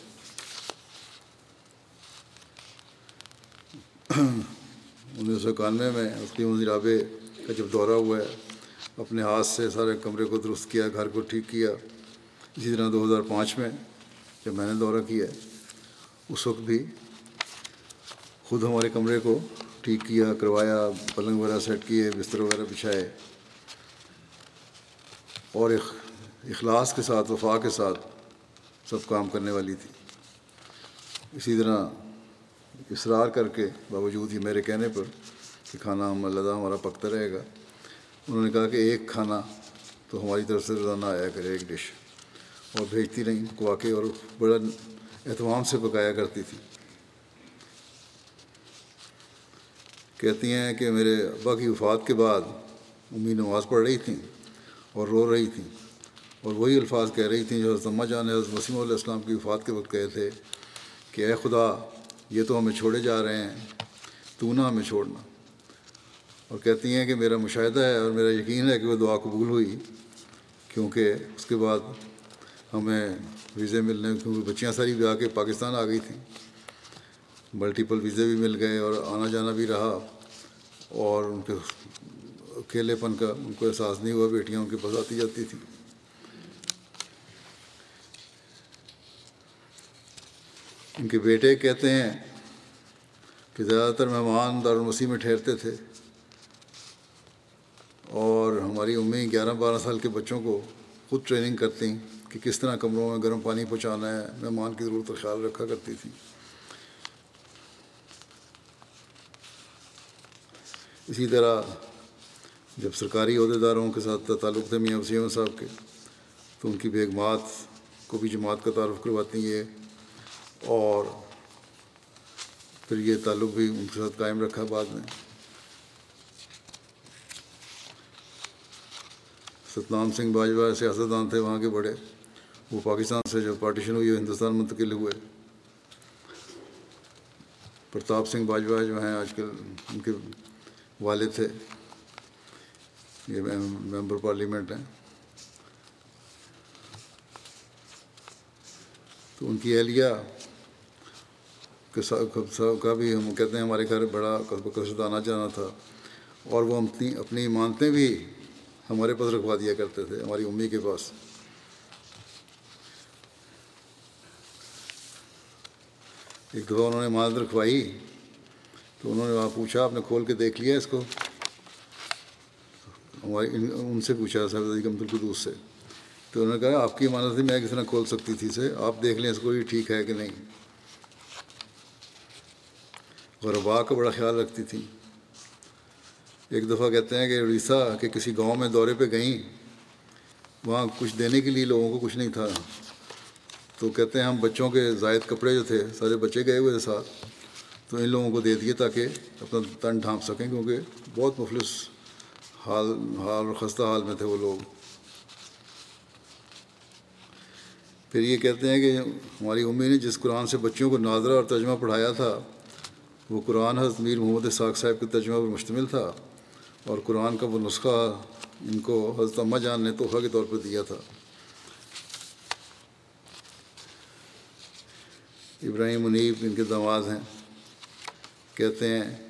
انیس سو اکانوے میں اس کی رابع کا جب دورہ ہوا ہے اپنے ہاتھ سے سارے کمرے کو درست کیا، گھر کو ٹھیک کیا۔ اسی طرح دو ہزار پانچ میں جب میں نے دورہ کیا، اس وقت بھی خود ہمارے کمرے کو ٹھیک کیا، کروایا، پلنگ وغیرہ سیٹ کیے، بستر وغیرہ بچھائے۔ اور اخلاص کے ساتھ، وفا کے ساتھ سب کام کرنے والی تھی۔ اسی طرح اصرار کر کے باوجود ہی میرے کہنے پر کہ کھانا ہم، اللہ ہمارا پکتا رہے گا۔ انہوں نے کہا کہ ایک کھانا تو ہماری طرف سے روزانہ آیا کرے ایک ڈش۔ اور بھیجتی رہیں پکوا کے اور بڑا اہتمام سے پکایا کرتی تھی۔ کہتی ہیں کہ میرے ابا کی وفات کے بعد امی نماز پڑھ رہی تھیں اور رو رہی تھیں۔ اور وہی الفاظ کہہ رہی تھیں جو حضرت جان نے حضرت وسیم علیہ السلام کی وفات کے وقت کہے تھے کہ اے خدا، یہ تو ہمیں چھوڑے جا رہے ہیں، تو نہ ہمیں چھوڑنا۔ اور کہتی ہیں کہ میرا مشاہدہ ہے اور میرا یقین ہے کہ وہ دعا قبول ہوئی، کیونکہ اس کے بعد ہمیں ویزے ملنے، کیونکہ بچیاں ساری بھی آ کے پاکستان آ گئی تھیں۔ ملٹیپل ویزے بھی مل گئے اور آنا جانا بھی رہا اور ان کے اکیلے پن کا ان کو احساس نہیں ہوا، بیٹیاں ان کے پاس آتی جاتی تھیں۔ ان کے بیٹے کہتے ہیں کہ زیادہ تر مہمان دارالمسی میں ٹھہرتے تھے۔ اور ہماری امی گیارہ بارہ سال کے بچوں کو خود ٹریننگ کرتی کہ کس طرح کمروں میں گرم پانی پہنچانا ہے، مہمان کی ضرورت کا خیال رکھا کرتی تھیں۔ اسی طرح جب سرکاری عہدیداروں کے ساتھ تعلق تھے میاں وسیم صاحب کے، تو ان کی بیگمات کو بھی جماعت کا تعارف کرواتی ہیں اور پھر یہ تعلق بھی ان کے ساتھ قائم رکھا بعد میں۔ ستنام سنگھ باجوہ سیاستدان تھے وہاں کے بڑے۔ وہ پاکستان سے جب پارٹیشن ہوئی، وہ ہندوستان منتقل ہوئے۔ پرتاپ سنگھ باجوہ جو ہیں، آج کل ان کے والد تھے۔ یہ ممبر پارلیمنٹ ہیں۔ تو ان کی اہلیہ کا بھی ہم کہتے ہیں ہمارے گھر بڑا قصد آنا جانا تھا۔ اور وہ اپنی اپنی مانتے بھی ہمارے پاس رکھوا دیا کرتے تھے، ہماری امی کے پاس۔ ایک دفعہ انہوں نے مانت رکھوائی، تو انہوں نے وہاں پوچھا، آپ نے کھول کے دیکھ لیا اس کو؟ ہماری ان سے پوچھا صاحب عبد القدوس سے۔ تو انہوں نے کہا، آپ کی امانت تھی میں کس طرح کھول سکتی تھی سے آپ دیکھ لیں اس کو یہ ٹھیک ہے کہ نہیں۔ غربا کا بڑا خیال رکھتی تھی ایک دفعہ کہتے ہیں کہ اڑیسہ کے کسی گاؤں میں دورے پہ گئیں، وہاں کچھ دینے کے لیے لوگوں کو کچھ نہیں تھا۔ تو کہتے ہیں ہم بچوں کے زائد کپڑے جو تھے، سارے بچے گئے ہوئے تھے ساتھ۔ تو ان لوگوں کو دے دیے تاکہ اپنا تن ڈھانپ سکیں، کیونکہ بہت مفلس حال حال اور خستہ حال میں تھے وہ لوگ۔ پھر یہ کہتے ہیں کہ ہماری امی نے جس قرآن سے بچوں کو ناظرہ اور ترجمہ پڑھایا تھا، وہ قرآن حضرت میر محمد ساق صاحب کے ترجمہ پر مشتمل تھا۔ اور قرآن کا وہ نسخہ ان کو حضرت اماں جان نے تحفہ کے طور پر دیا تھا۔ ابراہیم منیب ان کے دماز ہیں۔ کہتے ہیں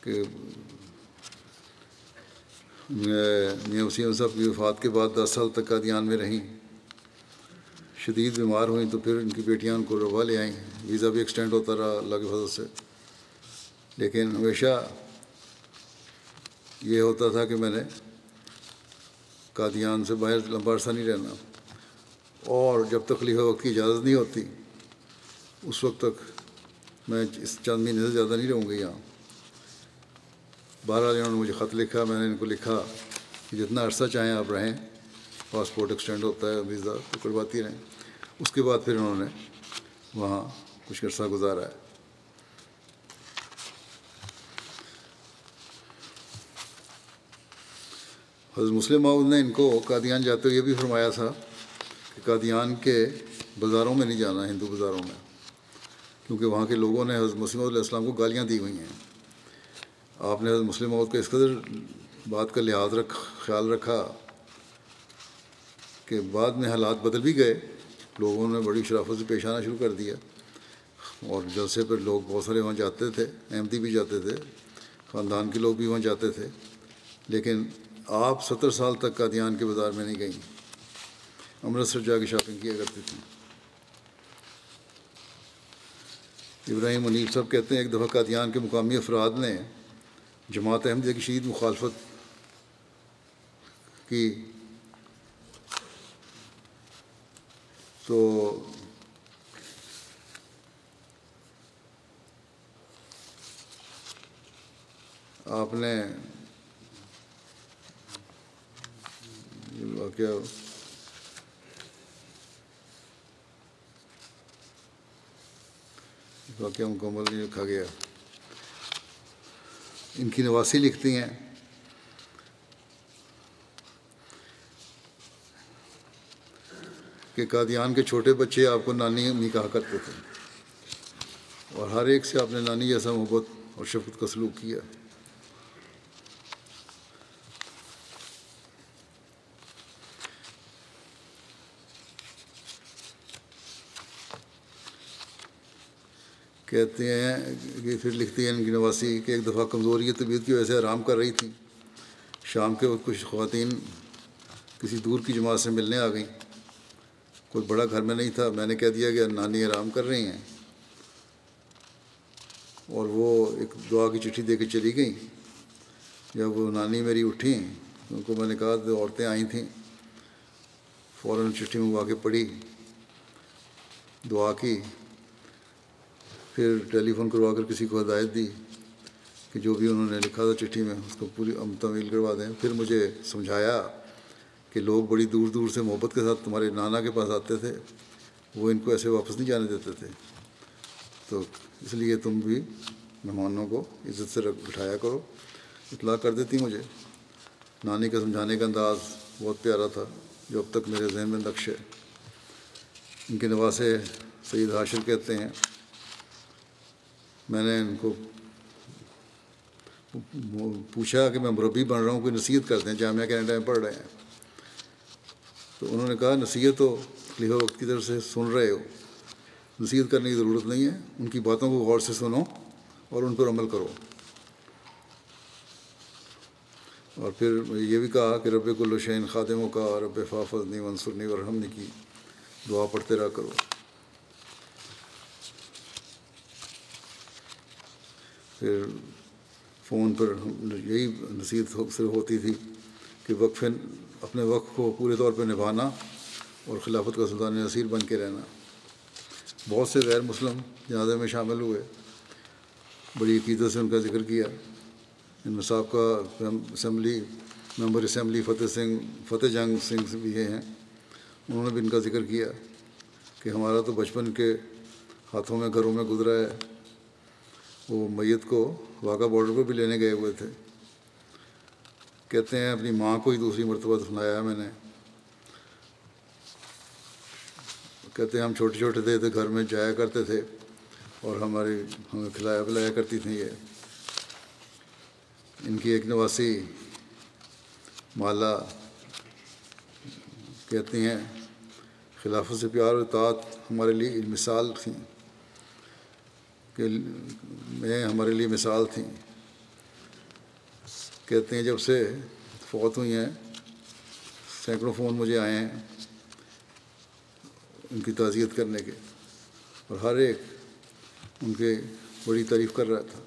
کہ میاں وسیم صاحب کی وفات کے بعد دس سال تک قادیان میں رہیں۔ شدید بیمار ہوئیں تو پھر ان کی بیٹیاں ان کو روا لے آئیں۔ ویزا بھی ایکسٹینڈ ہوتا رہا اللہ کے فضل سے۔ لیکن ہمیشہ یہ ہوتا تھا کہ میں نے قادیان سے باہر لمبا عرصہ نہیں رہنا۔ اور جب تک خلیفہ وقت کی اجازت نہیں ہوتی، اس وقت تک میں اس چند مہینے سے زیادہ نہیں رہوں گی یہاں۔ بہرحال انہوں نے مجھے خط لکھا، میں نے ان کو لکھا کہ جتنا عرصہ چاہیں آپ رہیں، پاسپورٹ ایکسٹینڈ ہوتا ہے، ویزا تو کرواتی رہیں۔ اس کے بعد پھر انہوں نے وہاں کچھ عرصہ گزارا ہے۔ حضرت مسلم معود نے ان کو قادیان جاتے ہوئے یہ بھی فرمایا تھا کہ قادیان کے بازاروں میں نہیں جانا، ہندو بازاروں میں، کیونکہ وہاں کے لوگوں نے حضرت مسلم علیہ السلام کو گالیاں دی ہوئی ہیں۔ آپ نے حضرت مسلم عود کو اس قدر بات کا لحاظ رکھ، خیال رکھا کہ بعد میں حالات بدل بھی گئے، لوگوں نے بڑی شرافت سے پیش آنا شروع کر دیا۔ اور جلسے پر لوگ بہت سارے وہاں جاتے تھے، احمدی بھی جاتے تھے، خاندان کے لوگ بھی وہاں جاتے تھے، لیکن آپ ستر سال تک قادیان کے بازار میں نہیں گئیں۔ امرتسر جا کے شاپنگ کیا کرتی تھیں ابراہیم منیب صاحب کہتے ہیں، ایک دفعہ قادیان کے مقامی افراد نے جماعت احمدیہ کی شدید مخالفت کی۔ تو آپ نے واقعہ واقعہ مکمل نہیں رکھا گیا۔ ان کی نواسی لکھتی ہیں۔ کہ قادیان کے چھوٹے بچے آپ کو نانی امی کہا کرتے تھے۔ اور ہر ایک سے آپ نے نانی جیسا محبت اور شفقت کا سلوک کیا۔ کہتے ہیں کہ پھر لکھتی ہیں ان کی نواسی کہ ایک دفعہ کمزوری طبیعت کی وجہ سے آرام کر رہی تھی۔ شام کے وقت کچھ خواتین کسی دور کی جماعت سے ملنے آ گئیں۔ کوئی بڑا گھر میں نہیں تھا۔ میں نے کہہ دیا کہ نانی آرام کر رہی ہیں۔ اور وہ ایک دعا کی چٹھی دے کے چلی گئیں۔ جب وہ نانی میری اٹھیں ان کو میں نے کہا تو عورتیں آئی تھیں۔ فوراً چٹھی منگوا کے پڑھی، دعا کی۔ پھر ٹیلی فون کروا کر کسی کو ہدایت دی کہ جو بھی انہوں نے لکھا تھا چٹھی میں، اس کو پوری تعمیل کروا دیں۔ پھر مجھے سمجھایا کہ لوگ بڑی دور دور سے محبت کے ساتھ تمہارے نانا کے پاس آتے تھے، وہ ان کو ایسے واپس نہیں جانے دیتے تھے۔ تو اس لیے تم بھی مہمانوں کو عزت سے رکھ، بٹھایا کرو۔ اطلاع کر دیتی مجھے۔ نانی کا سمجھانے کا انداز بہت پیارا تھا، جو اب تک میرے ذہن میں نقش ہے۔ ان کے نواسے سعید حاشر کہتے ہیں میں نے ان کو پوچھا کہ میں مربی بن رہا ہوں، کوئی نصیحت کرتے ہیں، جامعہ کینیڈا میں پڑھ رہے ہیں۔ تو انہوں نے کہا، نصیحت تو خلیفہ وقت کی طرف سے سن رہے ہو۔ نصیحت کرنے کی ضرورت نہیں ہے، ان کی باتوں کو غور سے سنو اور ان پر عمل کرو۔ اور پھر یہ بھی کہا کہ رب الشین خادموں کا، رب فافظ نی منصور اور ورحم کی دعا پڑھتے رہا کرو۔ پھر فون پر یہی نصیحت صرف ہوتی تھی کہ وقف اپنے وقت کو پورے طور پہ نبھانا اور خلافت کا سلطان نصیر بن کے رہنا۔ بہت سے غیر مسلم جنازے میں شامل ہوئے۔ بڑی عقیدت سے ان کا ذکر کیا۔ ان صاحب کا assembly member assembly Fateh Singh Fateh Jang Singh بھی یہ ہیں۔ انہوں نے بھی ان کا ذکر کیا کہ ہمارا تو بچپن کے ہاتھوں میں، گھروں میں گزرا ہے۔ وہ میت کو واقعہ بارڈر پہ بھی لینے گئے ہوئے تھے۔ کہتے ہیں اپنی ماں کو ہی دوسری مرتبہ دفنایا ہے میں نے۔ کہتے ہیں ہم چھوٹے چھوٹے تھے تو گھر میں جایا کرتے تھے اور ہماری ہمیں کھلایا پلایا کرتی تھیں یہ۔ ان کی ایک نواسی مالا کہتی ہیں، خلافت سے پیار و اطاعت ہمارے لیے مثال تھیں۔ کہ میں ہمارے لیے مثال تھیں۔ کہتے ہیں جب سے فوت ہوئی ہیں، سینکڑوں فون مجھے آئے ہیں ان کی تعزیت کرنے کے۔ اور ہر ایک ان کے بڑی تعریف کر رہا تھا۔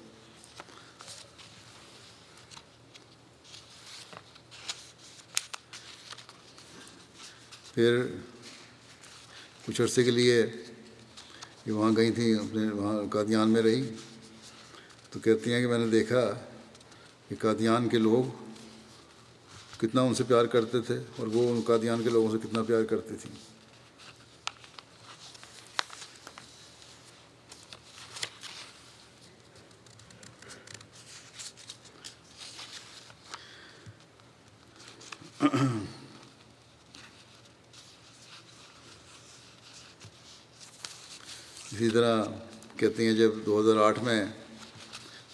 پھر کچھ عرصے کے لیے یہ وہاں گئی تھیں، اپنے وہاں قادیان میں رہی۔ تو کہتی ہیں کہ میں نے دیکھا کہ قادیان کے لوگ کتنا ان سے پیار کرتے تھے اور وہ ان قادیان کے لوگوں سے کتنا پیار کرتی تھیں۔ اسی طرح کہتی ہیں جب دو ہزار آٹھ میں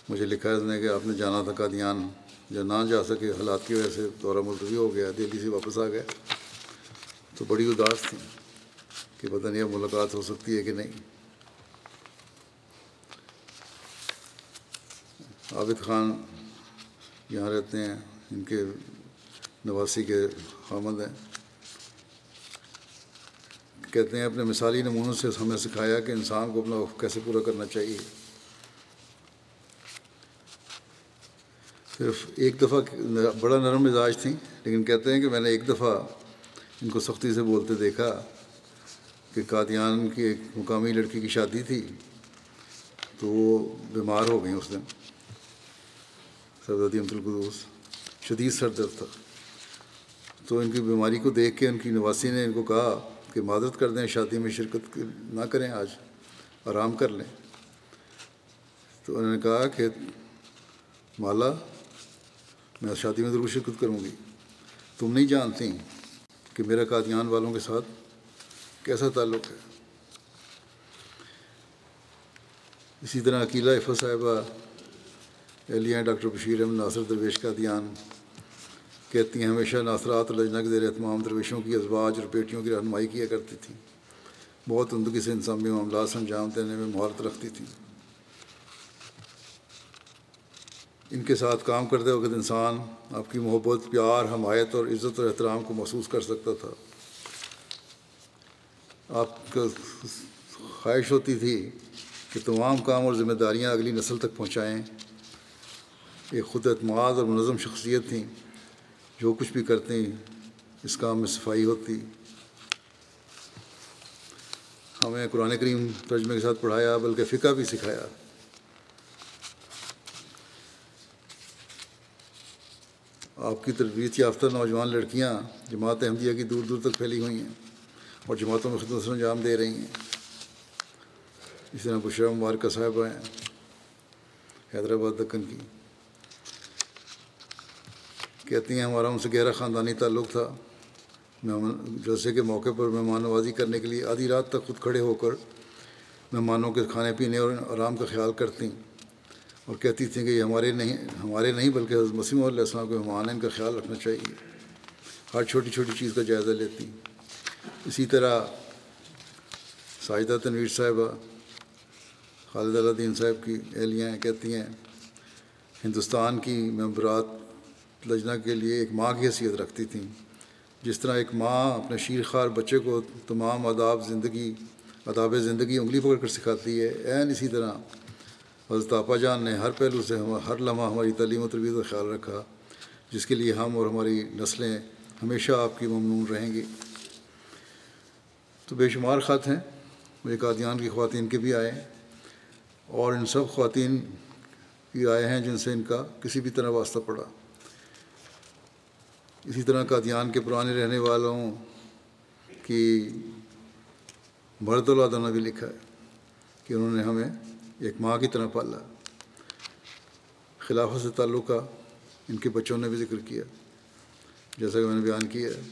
مجھے لکھا اس نے کہ آپ نے جانا تھا قادیان جو نہ جا سکے حالات کی وجہ سے دورہ ملتوی ہو گیا، دہلی سے واپس آ گیا تو بڑی اداس تھی کہ پتہ نہیں اب ملاقات ہو سکتی ہے کہ نہیں۔ عابد خان یہاں رہتے ہیں، ان کے نواسی کے خامد ہیں۔ کہتے ہیں، اپنے مثالی نمونوں سے ہمیں سکھایا کہ انسان کو اپنا کیسے پورا کرنا چاہیے۔ صرف ایک دفعہ بڑا نرم مزاج تھیں، لیکن کہتے ہیں کہ میں نے ایک دفعہ ان کو سختی سے بولتے دیکھا کہ قادیان کی ایک مقامی لڑکی کی شادی تھی، تو وہ بیمار ہو گئیں اس دن۔ سردی عمد القدوس، شدید سر درد تھا۔ تو ان کی بیماری کو دیکھ کے ان کی نواسی نے ان کو کہا کہ معذرت کر دیں، شادی میں شرکت نہ کریں آج، آرام کر لیں۔ تو انہوں نے کہا کہ مالا، میں شادی میں ضرور شرکت کروں گی۔ تم نہیں جانتی کہ میرا قادیان والوں کے ساتھ کیسا تعلق ہے۔ اسی طرح عقیلہ عفا صاحبہ، اہلیہ ڈاکٹر بشیر احمد، ناصر درویش کا کہتی ہیں، ہمیشہ ناصرات لجنا کے زیر اہتمام، درویشوں کی ازواج اور بیٹیوں کی رہنمائی کیا کرتی تھیں۔ بہت عمدگی سے انسانی معاملات سے انجام دینے میں مہارت رکھتی تھیں۔ ان کے ساتھ کام کرتے وقت انسان آپ کی محبت، پیار، حمایت اور عزت اور احترام کو محسوس کر سکتا تھا۔ آپ کا خواہش ہوتی تھی کہ تمام کام اور ذمہ داریاں اگلی نسل تک پہنچائیں۔ ایک خود اعتماد اور منظم شخصیت تھیں۔ جو کچھ بھی کرتے ہیں، اس کام میں صفائی ہوتی ہمیں قرآن کریم ترجمے کے ساتھ پڑھایا، بلکہ فقہ بھی سکھایا۔ آپ کی تربیت یافتہ نوجوان لڑکیاں جماعت احمدیہ کی دور دور تک پھیلی ہوئی ہیں اور جماعتوں میں خدمت انجام دے رہی ہیں۔ اس طرح بشرا مبارکہ صاحبہ ہیں، حیدرآباد دکن کی۔ کہتی ہیں، ہمارا ان سے گہرا خاندانی تعلق تھا۔ مہمان، جلسے کے موقع پر مہمان نوازی کرنے کے لیے آدھی رات تک خود کھڑے ہو کر مہمانوں کے کھانے پینے اور آرام کا خیال کرتی اور کہتی تھیں کہ یہ ہمارے نہیں ہمارے نہیں بلکہ حضرت مسیم علیہ السلام کے مہمان ہیں، ان کا خیال رکھنا چاہیے۔ ہر چھوٹی چھوٹی چیز کا جائزہ لیتی اسی طرح ساجدہ تنویر صاحبہ، خالد اللہ دین صاحب کی اہلیاں کہتی ہیں، ہندوستان کی ممبرات لجنا کے لیے ایک ماں کی حیثیت رکھتی تھیں۔ جس طرح ایک ماں اپنے شیر خوار بچے کو تمام آداب زندگی آداب زندگی انگلی پکڑ کر سکھاتی ہے، عین اسی طرح۔ حضرت آپا جان نے ہر پہلو سے ہر لمحہ ہماری تعلیم و تربیت کا خیال رکھا، جس کے لیے ہم اور ہماری نسلیں ہمیشہ آپ کی ممنون رہیں گی۔ تو بے شمار خط ہیں۔ وہ ایک آدیان کی خواتین کے بھی آئے۔ اور ان سب خواتین بھی آئے ہیں جن سے ان کا کسی بھی طرح واسطہ پڑا۔ اسی طرح قادیان کے پرانے رہنے والوں کی مرد اللہ بھی لکھا ہے کہ انہوں نے ہمیں ایک ماں کی طرح پالا۔ خلافت سے تعلق کا ان کے بچوں نے بھی ذکر کیا۔ جیسا کہ میں نے بیان کیا ہے،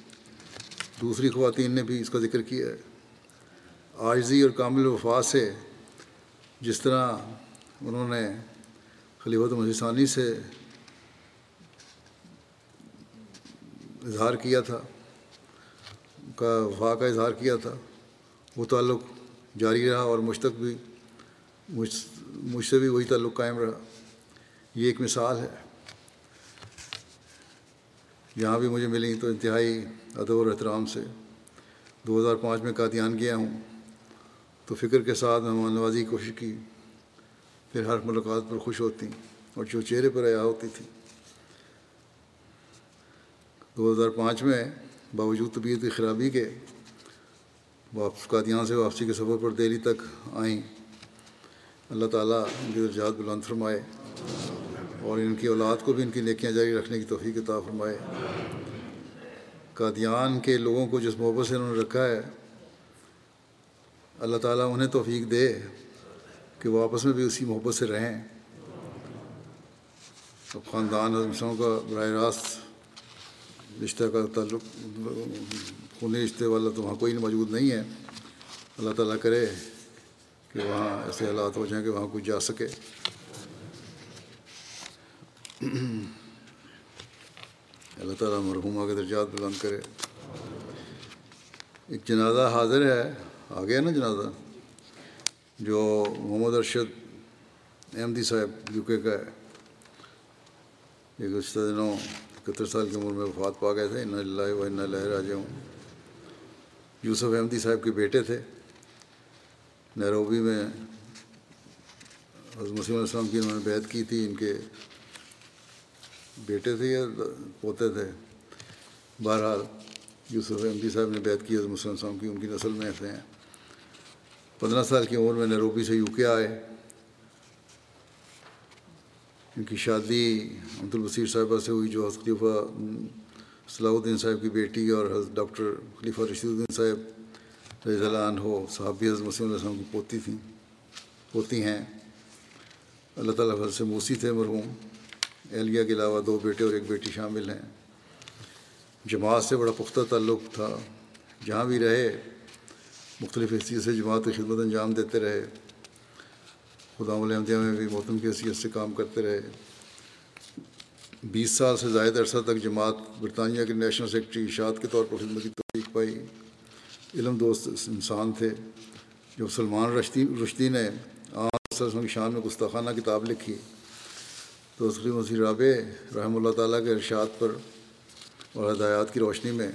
دوسری خواتین نے بھی اس کا ذکر کیا ہے۔ عاجزی اور کامل وفا سے جس طرح انہوں نے خلیفت مسیثانی سے اظہار کیا تھا، کا وفا کا اظہار کیا تھا، وہ تعلق جاری رہا اور مجھ تک بھی، مجھ مجھ سے بھی وہی تعلق قائم رہا۔ یہ ایک مثال ہے۔ یہاں بھی مجھے ملی تو انتہائی ادب اور احترام سے۔ دو ہزار پانچ میں قادیان گیا ہوں، تو فکر کے ساتھ مہمان نوازی کی کوشش کی۔ پھر ہر ملاقات پر خوش ہوتی اور جو چہرے پر آیا ہوتی تھی۔ دو ہزار پانچ میں باوجود طبیعت کی خرابی کے واپس قادیان سے واپسی کے سفر پر دہلی تک آئیں۔ اللہ تعالیٰ ان کے درجات بلند فرمائے اور ان کی اولاد کو بھی ان کی نیکیاں جاری رکھنے کی توفیق عطا فرمائے۔ قادیان کے لوگوں کو جس محبت سے انہوں نے رکھا ہے، اللہ تعالیٰ انہیں توفیق دے کہ وہ آپس میں بھی اسی محبت سے رہیں۔ اب خاندان حضمسوں کا براہ راست رشتہ کا تعلق، خونی رشتے والا تو وہاں کوئی موجود نہیں ہے۔ اللہ تعالیٰ کرے کہ وہاں ایسے حالات ہو جائیں کہ وہاں کوئی جا سکے۔ اللہ تعالیٰ مرحومہ کے درجات بلند کرے۔ ایک جنازہ حاضر ہے آ گیا نا جنازہ، جو محمد ارشد احمدی صاحب یو کے کا ہے۔ ایک گزشتہ دنوں اکہتر سال کی عمر میں وفات پا گئے تھے۔ ان اللہ و ان اللہ راج ہوں یوسف احمدی صاحب کے بیٹے تھے۔ نیروبی میں حضرت مسیم علیہ السلام کی انہوں نے بیعت کی تھی۔ ان کے بیٹے تھے یا پوتے تھے۔ بہرحال یوسف احمدی صاحب نے بیعت کی، حضرت مسلم السلام کی۔ ان کی نسل میں ایسے ہیں۔ پندرہ سال کی عمر میں نیروبی سے یو کے آئے۔ ان کی شادی عبد البصیر صاحبہ سے ہوئی، جو حضرت خلیفہ صلاح الدین صاحب کی بیٹی اور حضرت ڈاکٹر خلیفہ رشید الدین صاحب رضی اللہ عنہ ہو صحابی حضرت مسلم علیہ السلام کی پوتی تھیں، پوتی ہیں۔ اللہ تعالیٰ حضرت سے موسی تھے، مرحوم۔ اہلیہ کے علاوہ دو بیٹے اور ایک بیٹی شامل ہیں۔ جماعت سے بڑا پختہ تعلق تھا۔ جہاں بھی رہے، مختلف حیثیت سے جماعت کی خدمت انجام دیتے رہے۔ خدا الحمدیہ میں بھی محتم کی حیثیت سے کام کرتے رہے۔ بیس سال سے زائد عرصہ تک جماعت برطانیہ کے نیشنل سیکرٹری اشاعت کے طور پر خدمت کی توفیق پائی۔ علم دوست انسان تھے۔ جب سلمان رشتی رشدی نے عام کی شان میں گستاخانہ کتاب لکھی۔ تو عصری مسیح رابع رحمہ اللہ تعالیٰ کے ارشاد پر اور ہدایات کی روشنی میں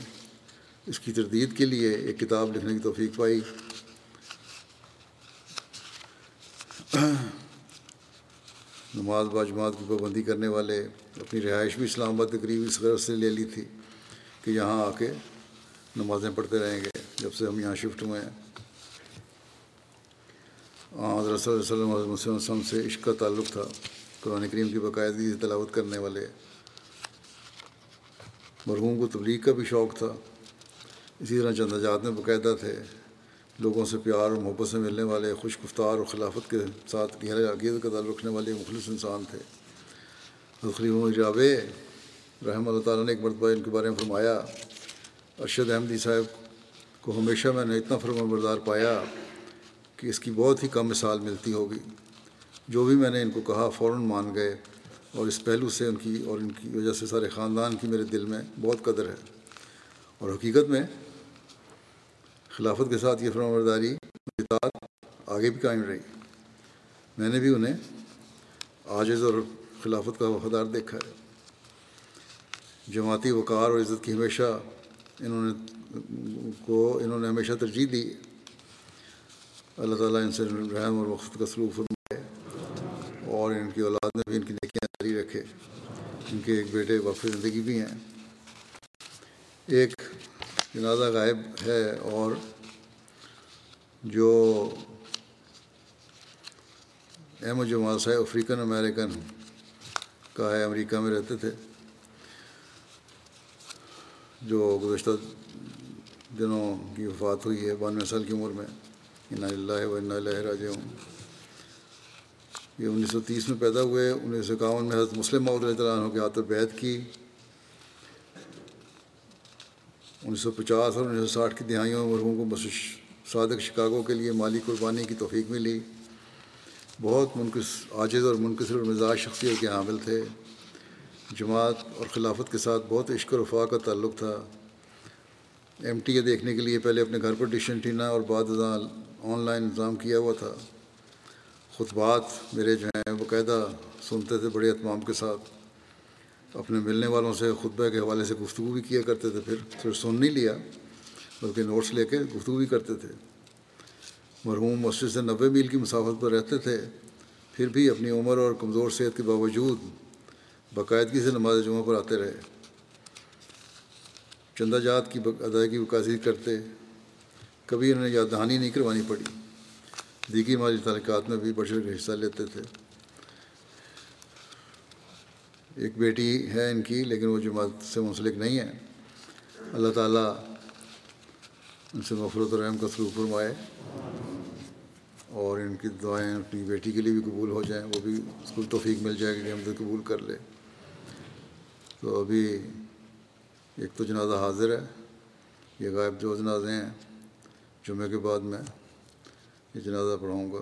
اس کی تردید کے لیے ایک کتاب لکھنے کی توفیق پائی۔ نماز باجماعت کی پابندی کرنے والے اپنی رہائش بھی اسلام آباد کے قریب اس غرض سے لے لی تھی کہ یہاں آ کے نمازیں پڑھتے رہیں گے جب سے ہم یہاں شفٹ ہوئے ہیں۔ حضرت صلی اللہ علیہ وسلم، حضرت وسلم سے عشق کا تعلق تھا۔ قرآن کریم کی باقاعدگی سے تلاوت کرنے والے مرحوم کو تبلیغ کا بھی شوق تھا۔ اسی طرح چند اجات میں باقاعدہ تھے۔ لوگوں سے پیار اور محبت سے ملنے والے خوش گفتار اور خلافت کے ساتھ گہرے عقیدت کا تعلق رکھنے والے مخلص انسان تھے۔ خلیف جاوے رحمۃ اللہ تعالیٰ نے ایک مرتبہ ان کے بارے میں فرمایا، ارشد احمدی صاحب کو ہمیشہ میں نے اتنا فرما بردار پایا کہ اس کی بہت ہی کم مثال ملتی ہوگی۔ جو بھی میں نے ان کو کہا فوراً مان گئے اور اس پہلو سے ان کی اور ان کی وجہ سے سارے خاندان کی میرے دل میں بہت قدر ہے۔ اور حقیقت میں خلافت کے ساتھ یہ فرما برداری اطاعت آگے بھی قائم رہی۔ میں نے بھی انہیں عاجز اور خلافت کا وفادار دیکھا ہے۔ جماعتی وقار اور عزت کی ہمیشہ انہوں نے کو انہوں نے ہمیشہ ترجیح دی۔ اللہ تعالیٰ ان سے رحم اور وقت کا سلوک فرمائے اور ان کی اولاد میں بھی ان کی نیکیاں جاری رکھے۔ ان کے ایک بیٹے وقف زندگی بھی ہیں۔ ایک جنازہ غائب ہے اور جو احمد جمال صاحب افریقن امریکن کا ہے، امریکہ میں رہتے تھے، جو گزشتہ دنوں کی وفات ہوئی ہے، بانوے سال کی عمر میں ان اللہ و اللہ راج ہوں یہ انیس سو تیس میں پیدا ہوئے، انیس سو اکاون میں حضرت مسلم محدود عنہ کے ہاتھ بیت کی۔ انیس سو پچاس اور انیس سو ساٹھ کی دہائیوں میں مرحوم کو مسجد صادق شکاگو کے لیے مالی قربانی کی توفیق ملی۔ بہت منقص عاجز اور منقصر اور مزاج شخصیت کے حامل تھے۔ جماعت اور خلافت کے ساتھ بہت عشق و رفاع کا تعلق تھا۔ ایم ٹی اے دیکھنے کے لیے پہلے اپنے گھر پر ڈش انٹینا اور بعد ازاں آن لائن انتظام کیا ہوا تھا۔ خطبات میرے جو ہیں، باقاعدہ سنتے تھے بڑے اہتمام کے ساتھ۔ اپنے ملنے والوں سے خطبہ کے حوالے سے گفتگو بھی کیا کرتے تھے، پھر صرف سن نہیں لیا، بلکہ نوٹس لے کے گفتگو بھی کرتے تھے۔ مرحوم مسجد سے نوے میل کی مسافت پر رہتے تھے، پھر بھی اپنی عمر اور کمزور صحت کے باوجود باقاعدگی سے نماز جمعہ پر آتے رہے۔ چندہ جات کی ادائیگی وکاسی کرتے، کبھی انہیں یاد دہانی نہیں کروانی پڑی۔ دیگی مالی تعلقات میں بھی بڑھ چڑھ کے حصہ لیتے تھے۔ ایک بیٹی ہے ان کی، لیکن وہ جماعت سے منسلک نہیں ہے۔ اللہ تعالیٰ ان سے مفرت الرحم کا سلوک فرمائے اور ان کی دعائیں اپنی بیٹی کے لیے بھی قبول ہو جائیں، وہ بھی اس کو توفیق مل جائے کہ ہم سے قبول کر لے تو ابھی ایک تو جنازہ حاضر ہے، یہ غائب جو جنازے ہیں۔ جمعے کے بعد میں یہ جنازہ پڑھاؤں گا۔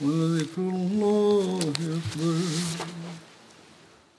ولذكر الله أكبر